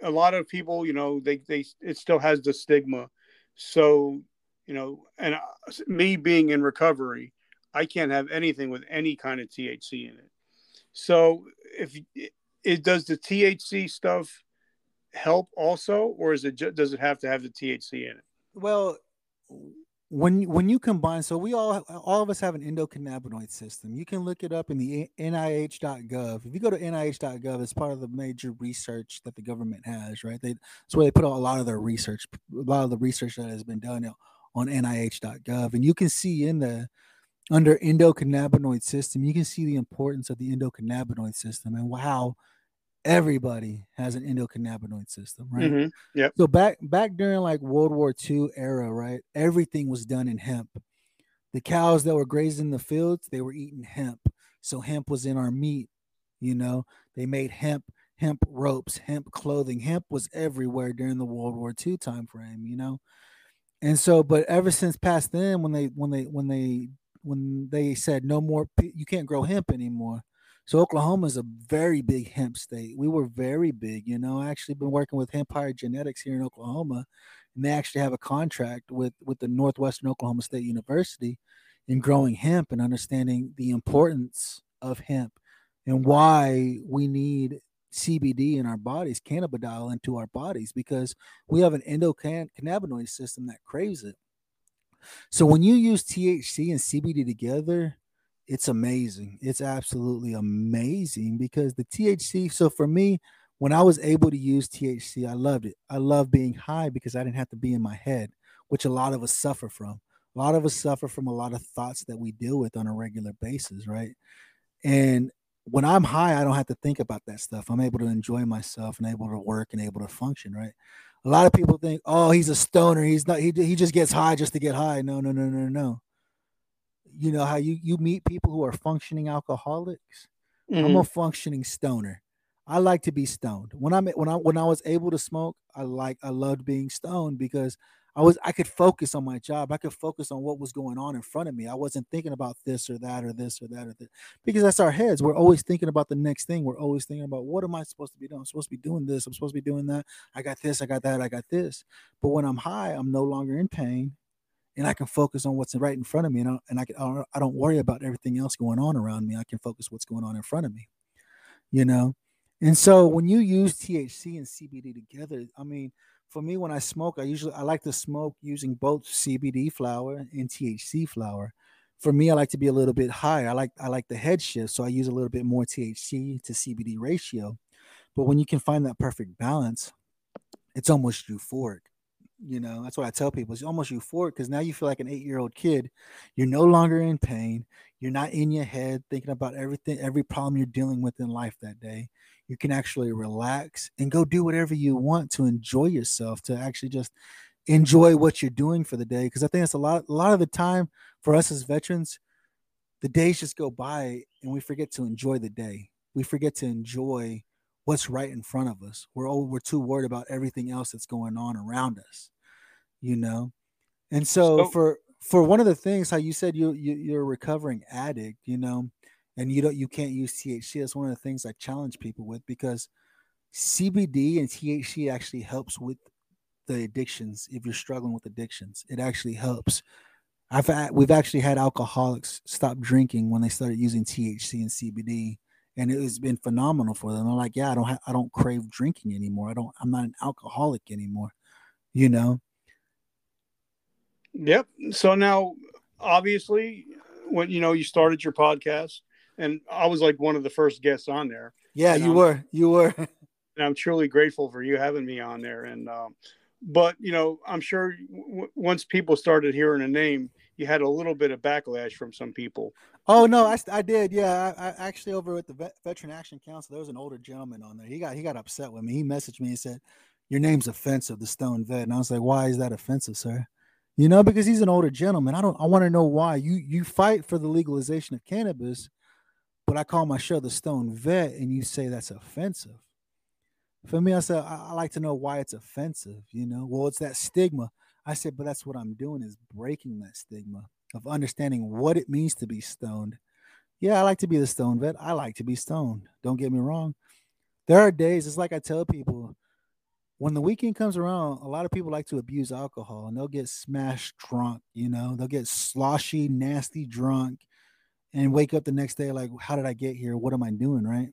a lot of people, you know, they they it still has the stigma. So you know, and uh, me being in recovery, I can't have anything with any kind of THC in it. So if it does the THC stuff help also, or is it does it have to have the THC in it? Well, when when you combine, so we all all of us have an endocannabinoid system. You can look it up in the NIH.gov. If you go to NIH.gov, it's part of the major research that the government has, right? They it's where they put a lot of their research, a lot of the research that has been done on NIH.gov, and you can see in the under endocannabinoid system, you can see the importance of the endocannabinoid system and how everybody has an endocannabinoid system, right? Mm-hmm. Yeah. So back back during like World War II era, right? Everything was done in hemp. The cows that were grazing in the fields, they were eating hemp. So hemp was in our meat, you know. They made hemp, hemp ropes, hemp clothing. Hemp was everywhere during the World War II time frame, you know. And so, but ever since past then, when they when they when they when they said no more, you can't grow hemp anymore so Oklahoma is a very big hemp state. We were very big, you know. I actually been working with Empire Genetics here in Oklahoma, and they actually have a contract with with the Northwestern Oklahoma State University in growing hemp and understanding the importance of hemp and why we need CBD in our bodies, cannabidiol into our bodies, because we have an endocannabinoid system that craves it. So when you use THC and CBD together, it's amazing. It's absolutely amazing because the THC. So for me, when I was able to use THC, I loved it. I love being high because I didn't have to be in my head, which a lot of us suffer from. A lot of us suffer from a lot of thoughts that we deal with on a regular basis, right? And when I'm high, I don't have to think about that stuff. I'm able to enjoy myself and able to work and able to function, right? A lot of people think, "Oh, he's a stoner. He's not. He, he just gets high just to get high." No, no, no, no, no you know how you you meet people who are functioning alcoholics. Mm-hmm. I'm a mm-hmm. functioning stoner. I like to be stoned. When I'm when I when I was able to smoke, I like I loved being stoned because I was I could focus on my job. I could focus on what was going on in front of me. I wasn't thinking about this or that or this or that or that because that's our heads. We're always thinking about the next thing. We're always thinking about what am I supposed to be doing? I'm supposed to be doing this. I'm supposed to be doing that. I got this. I got that. I got this. But when I'm high, I'm no longer in pain and I can focus on what's right in front of me, and I, and I, can, I don't worry about everything else going on around me. I can focus what's going on in front of me, you know. And so when you use THC and CBD together, I mean, for me, when I smoke, I usually I like to smoke using both CBD flower and THC flower. For me, I like to be a little bit higher. I like I like the head shift, so I use a little bit more THC to CBD ratio. But when you can find that perfect balance, it's almost euphoric. You know, that's what I tell people. It's almost euphoric because now you feel like an eight year old kid. You're no longer in pain. You're not in your head thinking about everything, every problem you're dealing with in life that day. You can actually relax and go do whatever you want to enjoy yourself, to actually just enjoy what you're doing for the day. Because I think it's a lot, a lot of the time for us as veterans, the days just go by and we forget to enjoy the day. We forget to enjoy what's right in front of us. We're all, we're too worried about everything else that's going on around us, you know. And so, so for for one of the things, how you said you, you you're a recovering addict, you know, and you don't you can't use THC. That's one of the things I challenge people with because CBD and THC actually helps with the addictions. If you're struggling with addictions, it actually helps. I've we've actually had alcoholics stop drinking when they started using THC and CBD and it has been phenomenal for them. They're like, yeah, I don't, ha- I don't crave drinking anymore. I don't, I'm not an alcoholic anymore. You know. Yep. So now, obviously, when you know you started your podcast, and I was like one of the first guests on there. Yeah, you I'm, were. You were. and I'm truly grateful for you having me on there. And um, but you know, I'm sure w- once people started hearing a name, you had a little bit of backlash from some people. Oh no, I, I did. Yeah, I, I actually over at the Vet, Veteran Action Council, there was an older gentleman on there. He got he got upset with me. He messaged me and said, "Your name's offensive, the Stone Vet." And I was like, "Why is that offensive, sir?" You know, because he's an older gentleman. I don't. I want to know why you you fight for the legalization of cannabis, but I call my show the Stone Vet, and you say that's offensive. For me, I said I, I like to know why it's offensive. You know, well, it's that stigma. I said, but that's what I'm doing is breaking that stigma of understanding what it means to be stoned. Yeah, I like to be the stone vet. I like to be stoned. Don't get me wrong. There are days, it's like I tell people, when the weekend comes around, a lot of people like to abuse alcohol and they'll get smashed drunk, you know, they'll get sloshy, nasty drunk. And wake up the next day like, how did I get here? What am I doing? Right.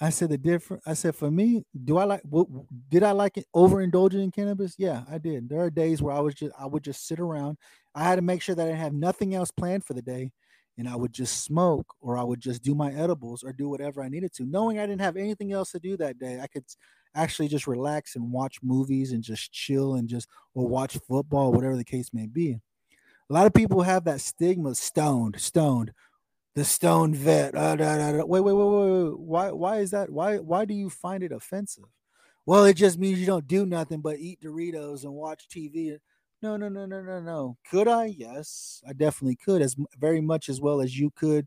I said the different. I said for me, do I like? What, did I like it overindulging in cannabis? Yeah, I did. There are days where I was just I would just sit around. I had to make sure that I have nothing else planned for the day, and I would just smoke or I would just do my edibles or do whatever I needed to, knowing I didn't have anything else to do that day. I could actually just relax and watch movies and just chill and just or watch football, whatever the case may be. A lot of people have that stigma, stoned, stoned the stone vet. Uh, da, da, da. Wait, wait, wait, wait, wait. Why? Why is that? Why? Why do you find it offensive? Well, it just means you don't do nothing but eat Doritos and watch TV. No, no, no, no, no, no. Could I? Yes, I definitely could. As very much as well as you could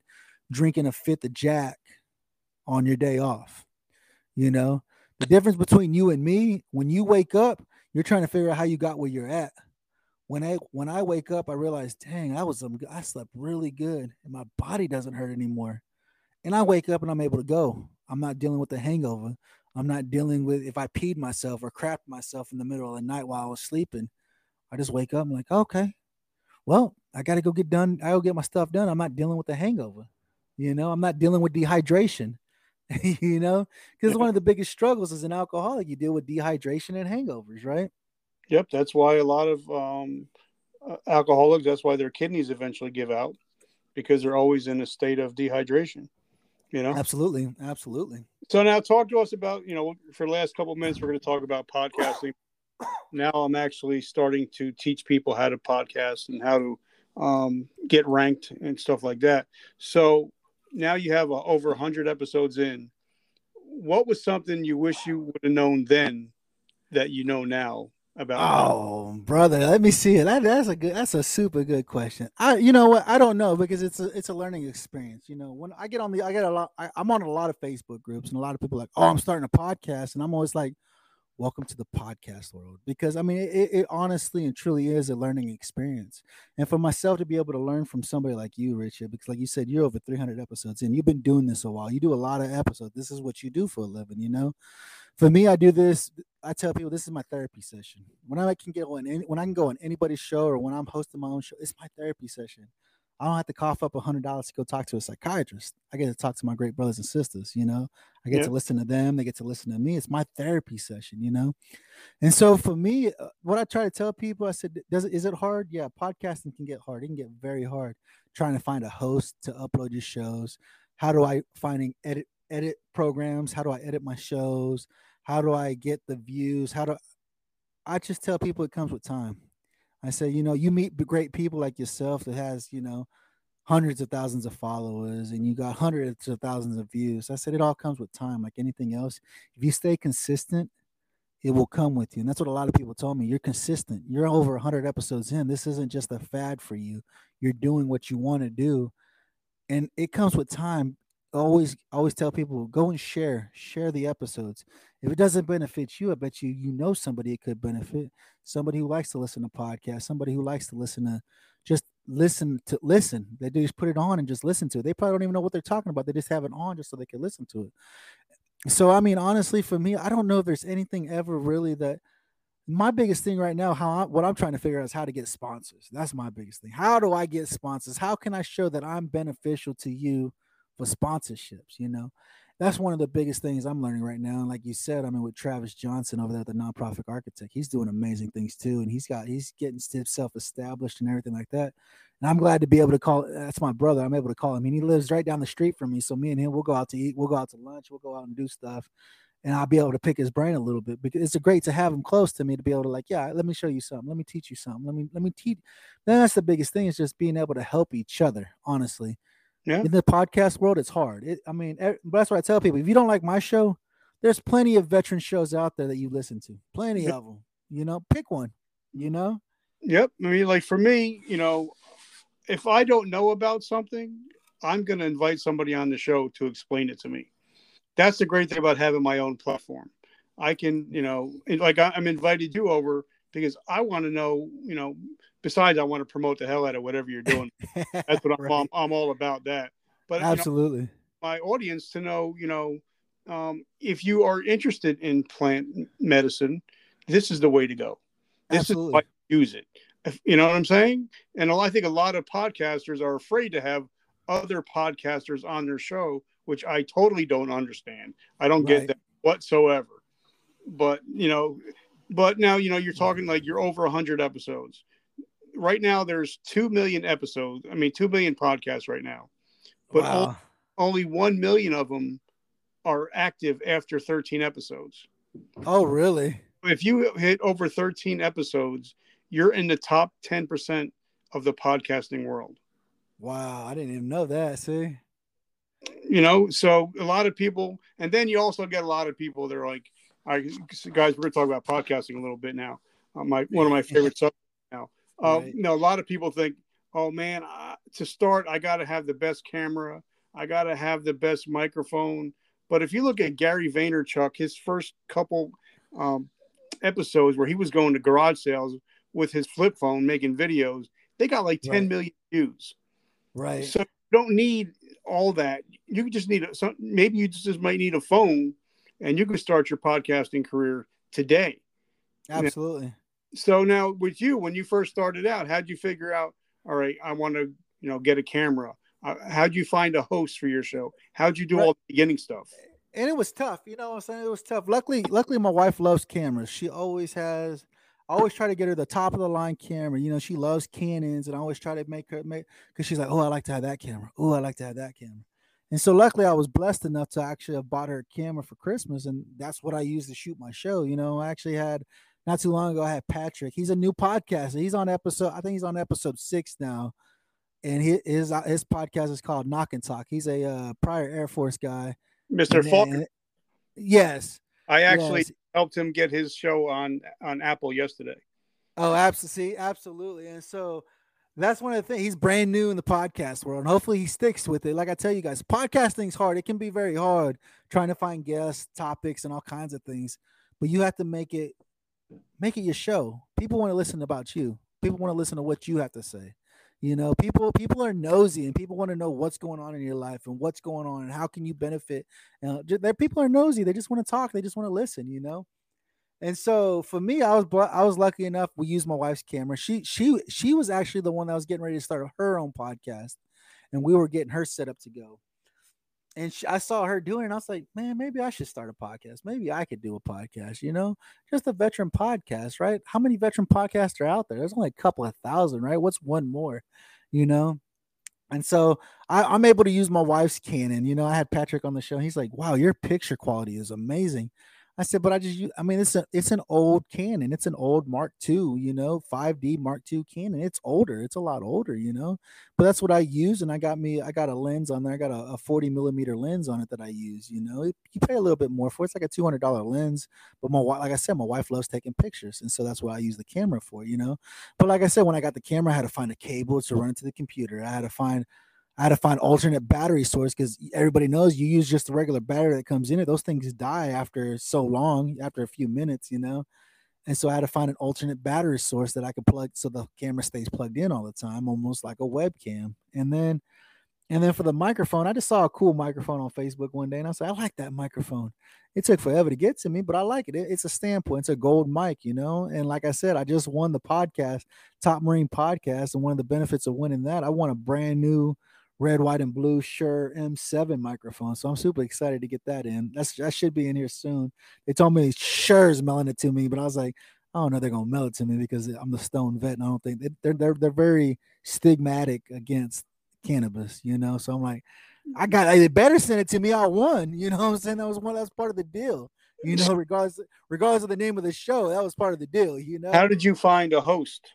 drinking a fifth of Jack on your day off. You know, the difference between you and me, when you wake up, you're trying to figure out how you got where you're at when I when I wake up, I realize, dang, I was um, I slept really good, and my body doesn't hurt anymore. And I wake up and I'm able to go. I'm not dealing with the hangover. I'm not dealing with if I peed myself or crapped myself in the middle of the night while I was sleeping. I just wake up. I'm like, okay, well, I got to go get done. I go get my stuff done. I'm not dealing with the hangover. You know, I'm not dealing with dehydration. you know, because one of the biggest struggles as an alcoholic, you deal with dehydration and hangovers, right? Yep, that's why a lot of um, uh, alcoholics. That's why their kidneys eventually give out because they're always in a state of dehydration. You know, absolutely, absolutely. So now, talk to us about you know for the last couple minutes, we're going to talk about podcasting. Now, I'm actually starting to teach people how to podcast and how to um, get ranked and stuff like that. So now you have uh, over 100 episodes in. What was something you wish you would have known then that you know now about oh brother let me see it. That, that's a good that's a super good question. I you know what? I don't know because it's a it's a learning experience you know. When i get on the i get a lot I, i'm on a lot of facebook groups and a lot of people like oh i'm starting a podcast and i'm always like welcome to the podcast world because i mean it, it honestly and truly is a learning experience. And for myself to be able to learn from somebody like you richard because like you said you're over 300 episodes and you've been doing this a while you do a lot of episodes this is what you do for a living you know? For me, I do this. I tell people this is my therapy session. When I can get on any, when I can go on anybody's show or when I'm hosting my own show, it's my therapy session. I don't have to cough up a hundred dollars to go talk to a psychiatrist. I get to talk to my great brothers and sisters. You know, I get yeah. to listen to them. They get to listen to me. It's my therapy session. You know, and so for me, uh, what I try to tell people, I said, does it is it hard? Yeah, podcasting can get hard. It can get very hard. Trying to find a host to upload your shows. How do I finding edit edit programs? How do I edit my shows? How do I get the views? How do I just tell people it comes with time? I say, you know, you meet great people like yourself that has, you know, hundreds of thousands of followers and you got hundreds of thousands of views. I said it all comes with time, like anything else. If you stay consistent, it will come with you. And that's what a lot of people told me. You're consistent. You're over 100 episodes in. This isn't just a fad for you. You're doing what you want to do. And it comes with time always always tell people go and share share the episodes if it doesn't benefit you i bet you you know somebody it could benefit. Somebody who likes to listen to podcasts somebody who likes to listen to just listen to listen. They just put it on and just listen to it. They probably don't even know what they're talking about. They just have it on just so they can listen to it. So i mean honestly for me i don't know if there's anything ever really that my biggest thing right now how I, what i'm trying to figure out is how to get sponsors. That's my biggest thing. How do i get sponsors? How can i show that i'm beneficial to you for sponsorships, you know. That's one of the biggest things I'm learning right now. And like you said, I mean, with Travis Johnson over there, the nonprofit architect, he's doing amazing things too. And he's got he's getting himself established and everything like that. And I'm glad to be able to call that's my brother. I'm able to call him. Mean, he lives right down the street from me. So me and him, we'll go out to eat, we'll go out to lunch, we'll go out and do stuff. And I'll be able to pick his brain a little bit because it's great to have him close to me to be able to like, yeah, let me show you something. Let me teach you something. Let me let me teach. Then that's the biggest thing is just being able to help each other, honestly yeah. In the podcast world, it's hard. It, I mean, that's what I tell people. If you don't like my show, there's plenty of veteran shows out there that you listen to. Plenty of them. You know, pick one. You know. Yep. I mean, like for me, you know, if I don't know about something, I'm going to invite somebody on the show to explain it to me. That's the great thing about having my own platform. I can, you know, like I'm invited you over because I want to know, you know, besides I want to promote the hell out of whatever you're doing. That's what right. I'm, I'm all about that. But absolutely, you know, my audience to know, you know, um, if you are interested in plant medicine, this is the way to go. This absolutely. is why you use it. If, you know what I'm saying? And I think a lot of podcasters are afraid to have other podcasters on their show, which I totally don't understand. I don't Right. get that whatsoever. But you know, but now you know you're talking like you're over hundred episodes. Right now, there's two million episodes. I mean, two million podcasts right now, but wow. all- only one million of them are active after 13 episodes. oh, really? If you hit over 13 episodes, you're in the top 10% of the podcasting world. Wow. I didn't even know that. See? You know, so a lot of people, and then you also get a lot of people that are like, "All right, guys, we're going to talk about podcasting a little bit now. Uh, my one of my favorite subjects now. Uh, Right. You know, a lot of people think, "Oh man, uh, to start, I got to have the best camera. I got to have the best microphone." But if you look at Gary Vaynerchuk, his first couple um, episodes where he was going to garage sales with his flip phone making videos, they got like 10 Right. million views. Right. So you don't need all that. You just need a, some, maybe you just might need a phone, and you can start your podcasting career today. Absolutely. So now with you, when you first started out, how'd you figure out? All right, I want to you know get a camera. Uh, how'd you find a host for your show? How'd you do Right. all the beginning stuff? and it was tough. You know what I'm saying? It was tough. Luckily, luckily my wife loves cameras. She always has I always try to get her the top of the line camera. You know, she loves Canons and I always try to make her make because she's like, Oh, I like to have that camera. Oh, I like to have that camera. And so luckily I was blessed enough to actually have bought her a camera for Christmas, and that's what I used to shoot my show. You know, I actually had not too long ago, I had Patrick. He's a new podcaster. He's on episode, I think he's on episode six now. And he, his his podcast is called Knock and Talk. He's a uh, prior Air Force guy. Mr. Falk, Yes. I actually yes. helped him get his show on on Apple yesterday. Oh, absolutely, absolutely. And so that's one of the things. He's brand new in the podcast world, and hopefully he sticks with it. Like I tell you guys, podcasting's hard. It can be very hard trying to find guests, topics, and all kinds of things. But you have to make it make it your show. People want to listen about you. People want to listen to what you have to say. You know, people people are nosy and people want to know what's going on in your life and what's going on and how can you benefit. You know, people are nosy. They just want to talk. They just want to listen. You know. And so for me, I was I was lucky enough. We used my wife's camera. She she she was actually the one that was getting ready to start her own podcast, and we were getting her set up to go. And she, I saw her doing it, and I was like, man, maybe I should start a podcast. Maybe I could do a podcast. You know, just a veteran podcast, right? How many veteran podcasts are out there? There's only a couple of thousand, right? What's one more? You know. And so I, I'm able to use my wife's Canon. You know, I had Patrick on the show. He's like, "Wow, your picture quality is amazing." I said, but I just, I mean, it's a, it's an old Canon. It's an old Mark II, you know, 5D Mark II Canon. It's older. It's a lot older, you know, but that's what I use. And I got me, I got a lens on there. I got a, a 40 millimeter lens on it that I use, you know, It- you pay a little bit more for it. It's like a $200 lens, but my wife, like I said, my wife loves taking pictures. And so that's what I use the camera for, you know, but like I said, when I got the camera, I had to find a cable to run it to the computer. I had to find, I had to find alternate battery source because everybody knows you use just the regular battery that comes in it. Those things die after so long, after a few minutes, you know. And so I had to find an alternate battery source that I could plug so the camera stays plugged in all the time, almost like a webcam. And then and then for the microphone, I just saw a cool microphone on Facebook one day and I said, I like that microphone. It took forever to get to me, but I like it. It- It's a standpoint, it's a gold mic, you know. And like I said, I just won the podcast, Top Marine Podcast. And one of the benefits of winning that, I won a brand new red, white, and blue Shure M7 microphone. So I'm super excited to get that in. That's that should be in here soon. They told me Shure's mailing it to me, but I was like, I don't know, they're gonna mail it to me because I'm the stone vet, and I don't think they- they're they're they're very stigmatic against cannabis, you know. So I'm like, I mm-hmm. got they better send it to me. I won, you know what I'm saying? That was one that's part of the deal. You know, regardless regardless of the name of the show, that was part of the deal, you know. How did you find a host?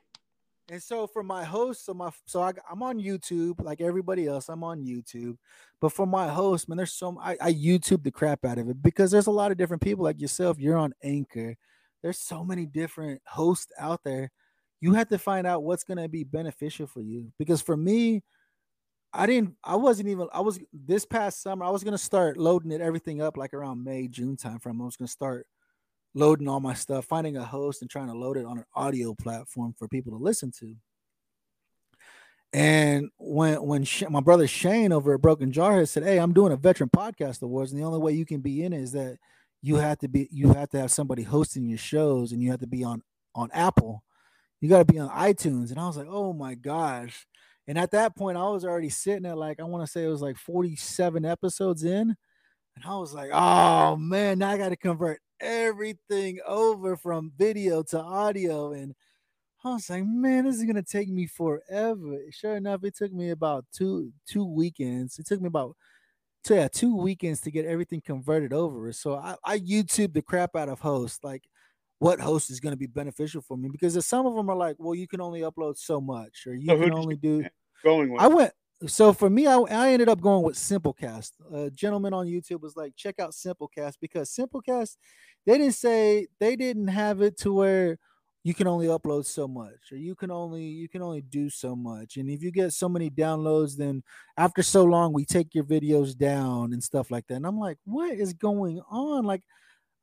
And so for my host, so my so I, I'm on YouTube like everybody else. I'm on YouTube, but for my host, man, there's some I, I YouTube the crap out of it because there's a lot of different people like yourself. You're on Anchor. There's so many different hosts out there. You have to find out what's gonna be beneficial for you. Because for me, I didn't. I wasn't even. I was this past summer. I was gonna start loading it everything up like around May June time frame. I was gonna start loading all my stuff, finding a host and trying to load it on an audio platform for people to listen to. And when when Sh- my brother Shane over at Broken Jar had said, "Hey, I'm doing a veteran podcast awards, and the only way you can be in is that you have to be you have to have somebody hosting your shows, and you have to be on on Apple. You got to be on iTunes." And I was like, "Oh my gosh!" And at that point, I was already sitting at like, I want to say it was like 47 episodes in. And I was like, oh man, now I got to convert everything over from video to audio. And I was like, man, this is gonna take me forever. Sure enough, it took me about two two weekends. It took me about two, yeah, two weekends to get everything converted over. So I, I YouTube the crap out of hosts, like what host is going to be beneficial for me because some of them are like, well, you can only upload so much, or you so can only do. Going with? I went. So for me, I, I ended up going with Simplecast. A gentleman on YouTube was like, check out Simplecast because Simplecast, they didn't say they didn't have it to where you can only upload so much or you can only you can only do so much. And if you get so many downloads then after so long we take your videos down and stuff like that. And i'm like what is going on? Like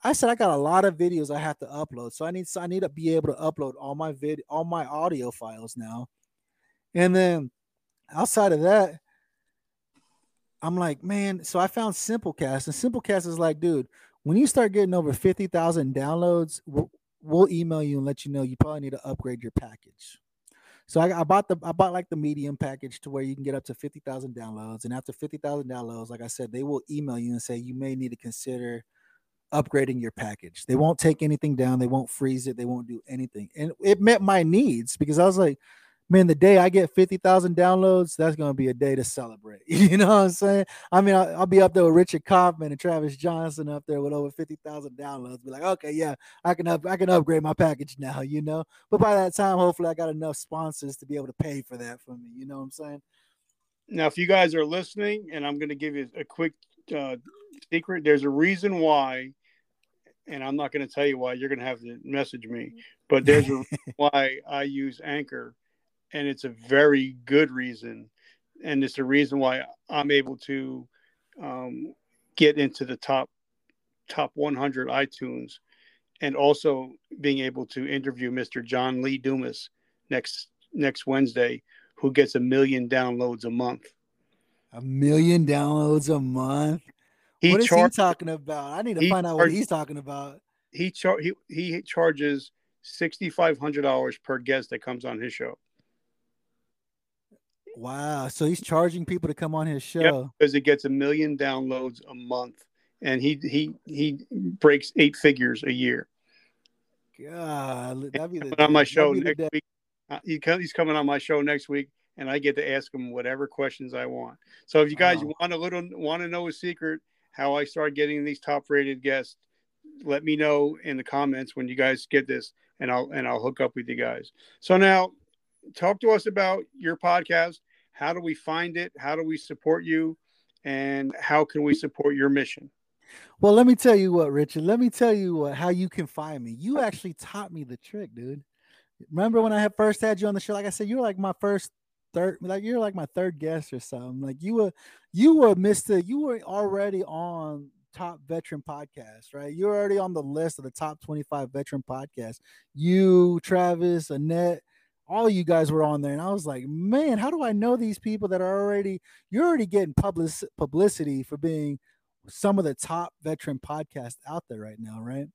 i said i got a lot of videos i have to upload so i need so i need to be able to upload all my vid all my audio files now. And then outside of that i'm like man so i found simplecast and simplecast is like dude when you start getting over 50,000 downloads we'll email you and let you know you probably need to upgrade your package. So I, I, bought the I bought like the medium package to where you can get up to fifty thousand downloads, and after fifty thousand downloads, like I said, they will email you and say you may need to consider upgrading your package. They won't take anything down, they won't freeze it, they won't do anything, and it met my needs because I was like, man, the day I get 50,000 downloads, that's going to be a day to celebrate. You know what I'm saying? I mean, I'll, I'll, be up there with Richard Kaufman and Travis Johnson up there with over 50,000 downloads. Be like, okay, yeah, I can up, I can upgrade my package now, you know? But by that time, hopefully I got enough sponsors to be able to pay for that for me. You know what I'm saying? Now, if you guys are listening, and I'm going to give you a quick uh, secret, there's a reason why and I'm not going to tell you why. You're going to have to message me, but there's a why I use Anchor and it's a very good reason, and it's the reason why I'm able to um, get into the top top 100 iTunes, and also being able to interview Mr. John Lee Dumas next next Wednesday, who gets a million downloads a month. A million downloads a month. He what is char- he talking about? I need to find out what he's talking about. He char- he he charges sixty five hundred dollars per guest that comes on his show. Wow. So he's charging people to come on his show. Yep, because it gets a million downloads a month. And he he he breaks eight figures a year. God, that'd be the, on my show next week. Uh, he, he's coming on my show next week, and I get to ask him whatever questions I want. So if you guys wow. want a little want to know a secret how I start getting these top rated guests, let me know in the comments when you guys get this, and I'll and I'll hook up with you guys. So now talk to us about your podcast. How do we find it? How do we support you? And how can we support your mission? Well, let me tell you what, Richard. Let me tell you what, how you can find me. You actually taught me the trick, dude. Remember when I had first had you on the show? Like I said, you were like my first third, like you're like my third guest or something. Like you were, you were Mister. You were already on top veteran podcast, right? You're already on the list of the top 25 veteran podcasts. You, Travis, Annette, all you guys were on there and i was like man how do i know these people that are already you're already getting public publicity for being some of the top veteran podcasts out there right now right?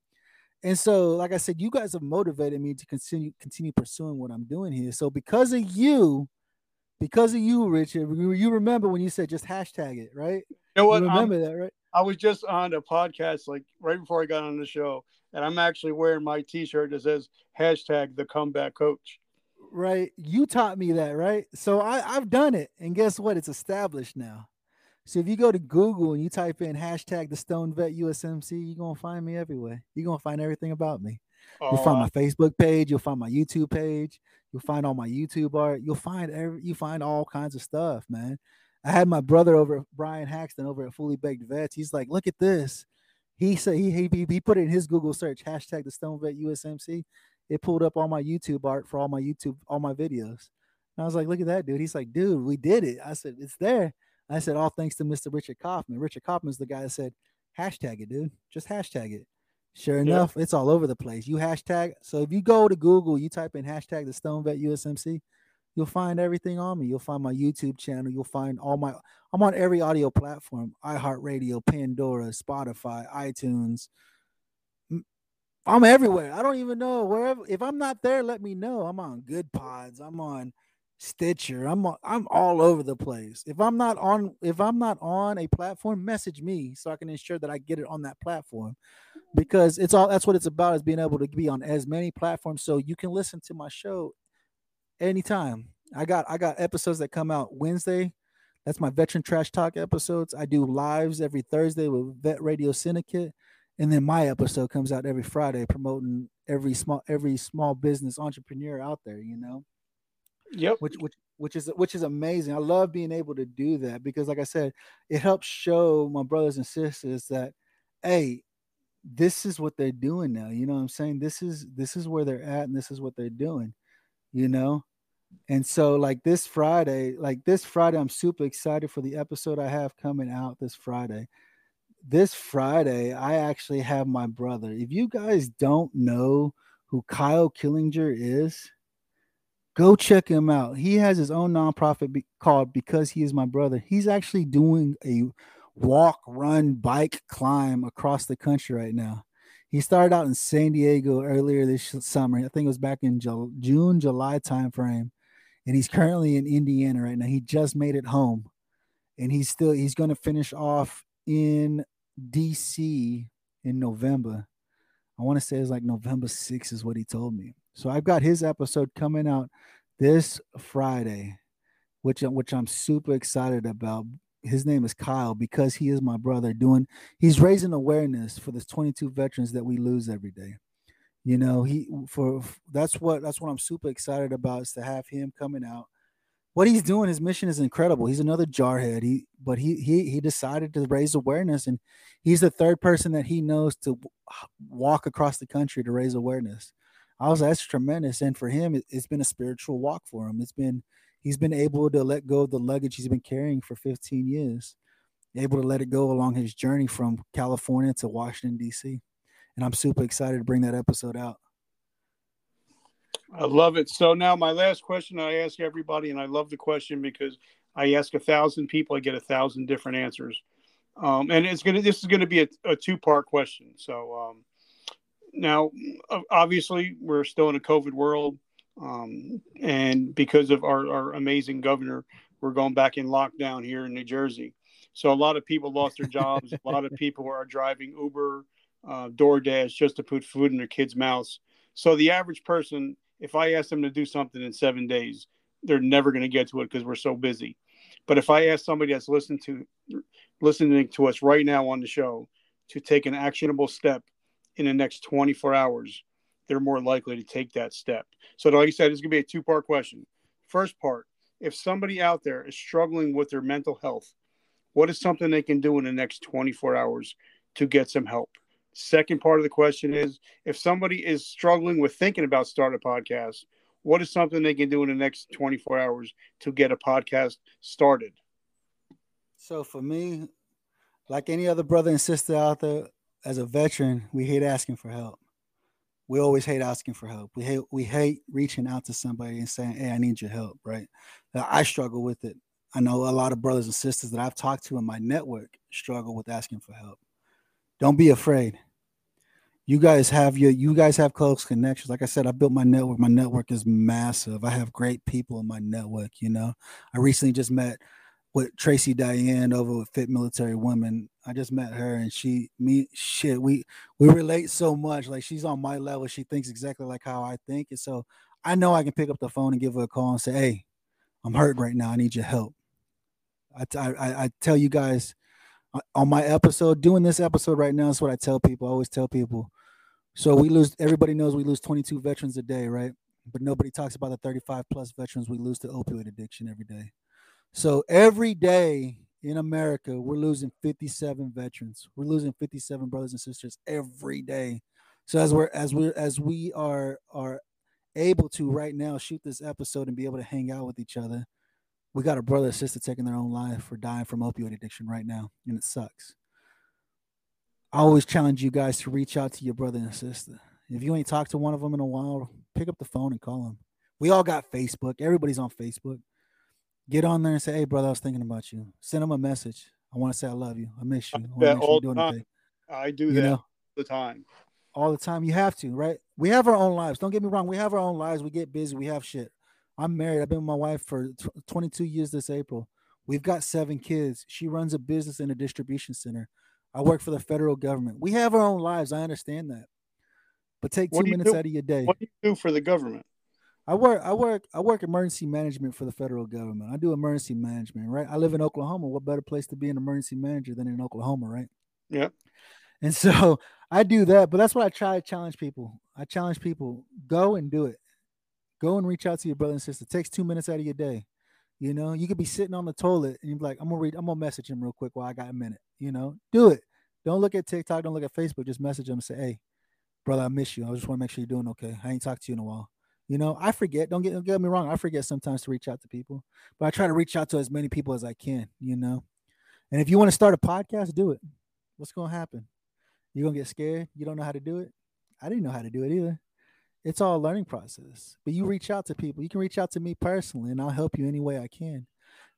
And so like i said you guys have motivated me to continue continue pursuing what i'm doing here. So because of you because of you richard you remember when you said just hashtag it right? You know what? You remember I'm, that right? I was just on a podcast like right before i got on the show and i'm actually wearing my t-shirt that says hashtag the comeback coach right? You taught me that, right? So I, I've done it, and guess what? It's established now. So if you go to Google and you type in hashtag the Stone Vet USMC, you're gonna find me everywhere. You're gonna find everything about me. Oh, you'll find my Facebook page, you'll find my YouTube page, you'll find all my YouTube art, you'll find every you find all kinds of stuff, man. I had my brother over Brian Haxton over at Fully Baked Vets. He's like, look at this. He said he he he put it in his Google search hashtag the Stone Vet USMC it pulled up all my YouTube art for all my YouTube, all my videos. And I was like, look at that, dude. He's like, dude, we did it. I said, it's there. I said, all thanks to Mr. Richard Kaufman. Richard Kaufman's the guy that said, hashtag it, dude. Just hashtag it. Sure enough, yeah. it's all over the place. You hashtag. So if you go to Google, you type in hashtag the Stone Vet USMC, you'll find everything on me. You'll find my YouTube channel. You'll find all my, I'm on every audio platform iHeartRadio, Pandora, Spotify, iTunes, I'm everywhere. I don't even know wherever. If I'm not there, let me know. I'm on Goodpods. I'm on Stitcher. I'm I'm all over the place. If I'm not on if I'm not on a platform, message me so I can ensure that I get it on that platform. Because it's all that's what it's about is being able to be on as many platforms so you can listen to my show anytime. I got I got episodes that come out Wednesday. That's my veteran trash talk episodes. I do lives every Thursday with Vet Radio Syndicate. And then my episode comes out every Friday promoting every small every small business entrepreneur out there, you know. Yep. Which which which is which is amazing. I love being able to do that because like I said, it helps show my brothers and sisters that hey, this is what they're doing now. You know what I'm saying? This is this is where they're at and this is what they're doing. You know? And so like this Friday, like this Friday I'm super excited for the episode I have coming out this Friday. This Friday I actually have my brother. If you guys don't know who Kyle Killinger is, Go check him out. He has his own nonprofit be- called Because He Is My Brother. He's actually doing a walk, run, bike, climb across the country right now. He started out in San Diego earlier this summer. I think it was back in June, July timeframe. And he's currently in Indiana right now. He just made it home. And he's still he's going to finish off in DC in November. I want to say it's like November 6th is what he told me. So I've got his episode coming out this Friday, which which I'm super excited about. His name is Kyle because he is my brother. Doing he's raising awareness for the 22 veterans that we lose every day. You know, he for that's what that's what I'm super excited about is to have him coming out. What he's doing, his mission is incredible. He's another jarhead. He but he he he decided to raise awareness, and he's the third person that he knows to walk across the country to raise awareness. I was that's tremendous. And for him, it, has been a spiritual walk for him. It's been he's been able to let go of the luggage he's been carrying for 15 years, able to let it go along his journey from California to Washington D.C. And I'm super excited to bring that episode out. I love it. So now my last question I ask everybody, and I love the question because I ask a thousand people, I get a thousand different answers. Um, and it's gonna this is gonna be a, a two part question. So um, now, obviously, we're still in a COVID world, um, and because of our, our amazing governor, we're going back in lockdown here in New Jersey. So a lot of people lost their jobs. a lot of people are driving Uber, uh, DoorDash just to put food in their kids' mouths. So the average person, if I ask them to do something in seven days, they're never going to get to it because we're so busy. But if I ask somebody that's listening to listening to us right now on the show to take an actionable step in the next 24 hours, they're more likely to take that step. So, like you said, it's going to be a two part question. First part if somebody out there is struggling with their mental health, what is something they can do in the next 24 hours to get some help? Second part of the question is if somebody is struggling with thinking about start a podcast, what is something they can do in the next 24 hours to get a podcast started? So for me, like any other brother and sister out there, as a veteran, we hate asking for help. We always hate asking for help. We hate we hate reaching out to somebody and saying, "Hey, I need your help." Right? I struggle with it. I know a lot of brothers and sisters that I've talked to in my network struggle with asking for help. Don't be afraid. You guys have your you guys have close connections. Like I said, I built my network. My network is massive. I have great people in my network. You know, I recently just met with Tracy Diane over with Fit Military Women. I just met her and she me shit, we we relate so much. Like she's on my level. She thinks exactly like how I think. And so I know I can pick up the phone and give her a call and say, Hey, I'm hurt right now. I need your help. I, I, I tell you guys on my episode, doing this episode right now, that's what I tell people. I always tell people. So we lose, everybody knows we lose 22 veterans a day, right? But nobody talks about the 35 plus veterans we lose to opioid addiction every day. So every day in America, we're losing 57 veterans. We're losing 57 brothers and sisters every day. So as we're as we as we are are able to right now shoot this episode and be able to hang out with each other, we got a brother and sister taking their own life for dying from opioid addiction right now, and it sucks. I always challenge you guys to reach out to your brother and sister. If you ain't talked to one of them in a while, pick up the phone and call them. We all got Facebook. Everybody's on Facebook get on there and say, "Hey, brother, I was thinking about you." Send them a message. I want to say I love you. I miss you. I, all the time. I do you that know? all the time. All the time. You have to, right? We have our own lives. Don't get me wrong. We have our own lives. We get busy. We have shit. I'm married. I've been with my wife for 22 years this April. We've got seven kids. She runs a business in a distribution center. I work for the federal government. We have our own lives. I understand that. But take two minutes do? out of your day. What do you do for the government? I work I work I work emergency management for the federal government. I do emergency management, right? I live in Oklahoma. What better place to be an emergency manager than in Oklahoma, right? Yeah. And so I do that, but that's what I try to challenge people. I challenge people, go and do it. Go and reach out to your brother and sister. Takes two minutes out of your day. You know, you could be sitting on the toilet and you're like, I'm gonna read, I'm gonna message him real quick while I got a minute. You know, do it. Don't look at TikTok, don't look at Facebook, just message him and say, Hey, brother, I miss you. I just want to make sure you're doing okay. I ain't talked to you in a while. You know, I forget. Don't get don't get me wrong. I forget sometimes to reach out to people, but I try to reach out to as many people as I can. You know, and if you want to start a podcast, do it. What's to happen? You're gonna get scared. You don't know how to do it. I didn't know how to do it either. It's all a learning process. But you reach out to people. You can reach out to me personally, and I'll help you any way I can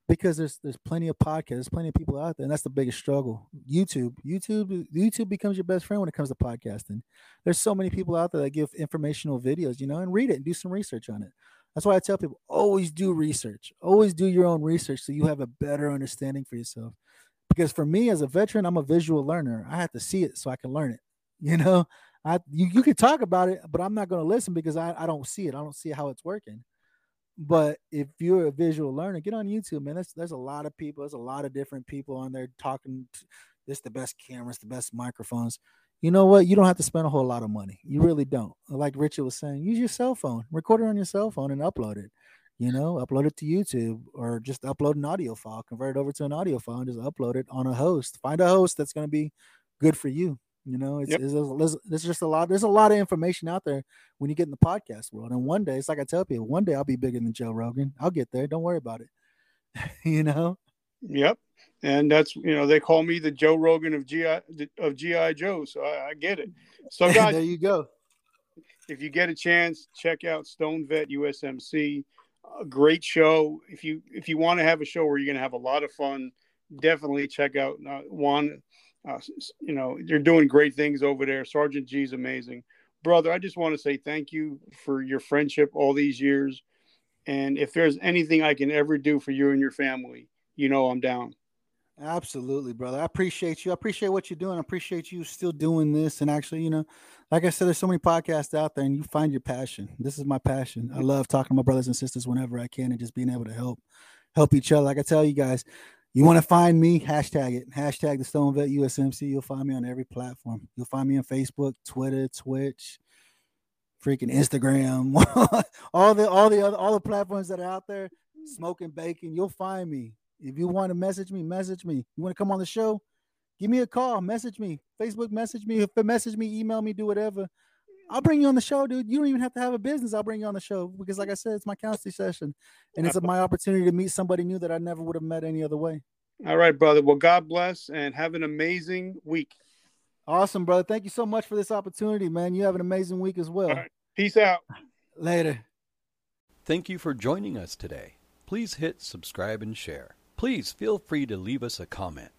because there's there's plenty of podcasts, there's plenty of people out there, and that's the biggest struggle. YouTube, YouTube, YouTube becomes your best friend when it comes to podcasting. There's so many people out there that give informational videos, you know, and read it and do some research on it. That's why I tell people always do research, always do your own research so you have a better understanding for yourself. Because for me as a veteran, I'm a visual learner. I have to see it so I can learn it. You know, I you, you can talk about it, but I'm not going to listen because I, I don't see it. I don't see how it's working. But if you're a visual learner, get on YouTube, man. There's there's a lot of people. There's a lot of different people on there talking. This the best cameras, the best microphones. You know what? You don't have to spend a whole lot of money. You really don't. Like Richard was saying, use your cell phone, record it on your cell phone, and upload it. You know, upload it to YouTube or just upload an audio file, convert it over to an audio file, and just upload it on a host. Find a host that's going to be good for you. You know, it's, yep. it's, it's, it's, just a lot. There's a lot of information out there when you get in the podcast world. And one day, it's like I tell people, one day I'll be bigger than Joe Rogan. I'll get there. Don't worry about it. you know. Yep. And that's you know they call me the Joe Rogan of GI of GI Joe, so I, I get it. So guys, there you go. If you get a chance, check out Stone Vet USMC. A great show. If you if you want to have a show where you're going to have a lot of fun, definitely check out uh, Juan uh, you know, you're doing great things over there. Sergeant G is amazing. Brother, I just want to say thank you for your friendship all these years. And if there's anything I can ever do for you and your family, you know I'm down. Absolutely, brother. I appreciate you. I appreciate what you're doing. I appreciate you still doing this. And actually, you know, like I said, there's so many podcasts out there and you find your passion. This is my passion. I love talking to my brothers and sisters whenever I can and just being able to help help each other. Like I tell you guys, you want to find me? Hashtag it. Hashtag the Stone Vet USMC. You'll find me on every platform. You'll find me on Facebook, Twitter, Twitch, freaking Instagram, all the all the other all the platforms that are out there. Smoking bacon. You'll find me. If you want to message me, message me. You want to come on the show? Give me a call. Message me. Facebook message me. If message me, email me, do whatever. I'll bring you on the show, dude. You don't even have to have a business. I'll bring you on the show because, like I said, it's my counseling session, and it's my opportunity to meet somebody new that I never would have met any other way. All right, brother. Well, God bless and have an amazing week. Awesome, brother. Thank you so much for this opportunity, man. You have an amazing week as well. Peace out. Later. Thank you for joining us today. Please hit subscribe and share. Please feel free to leave us a comment.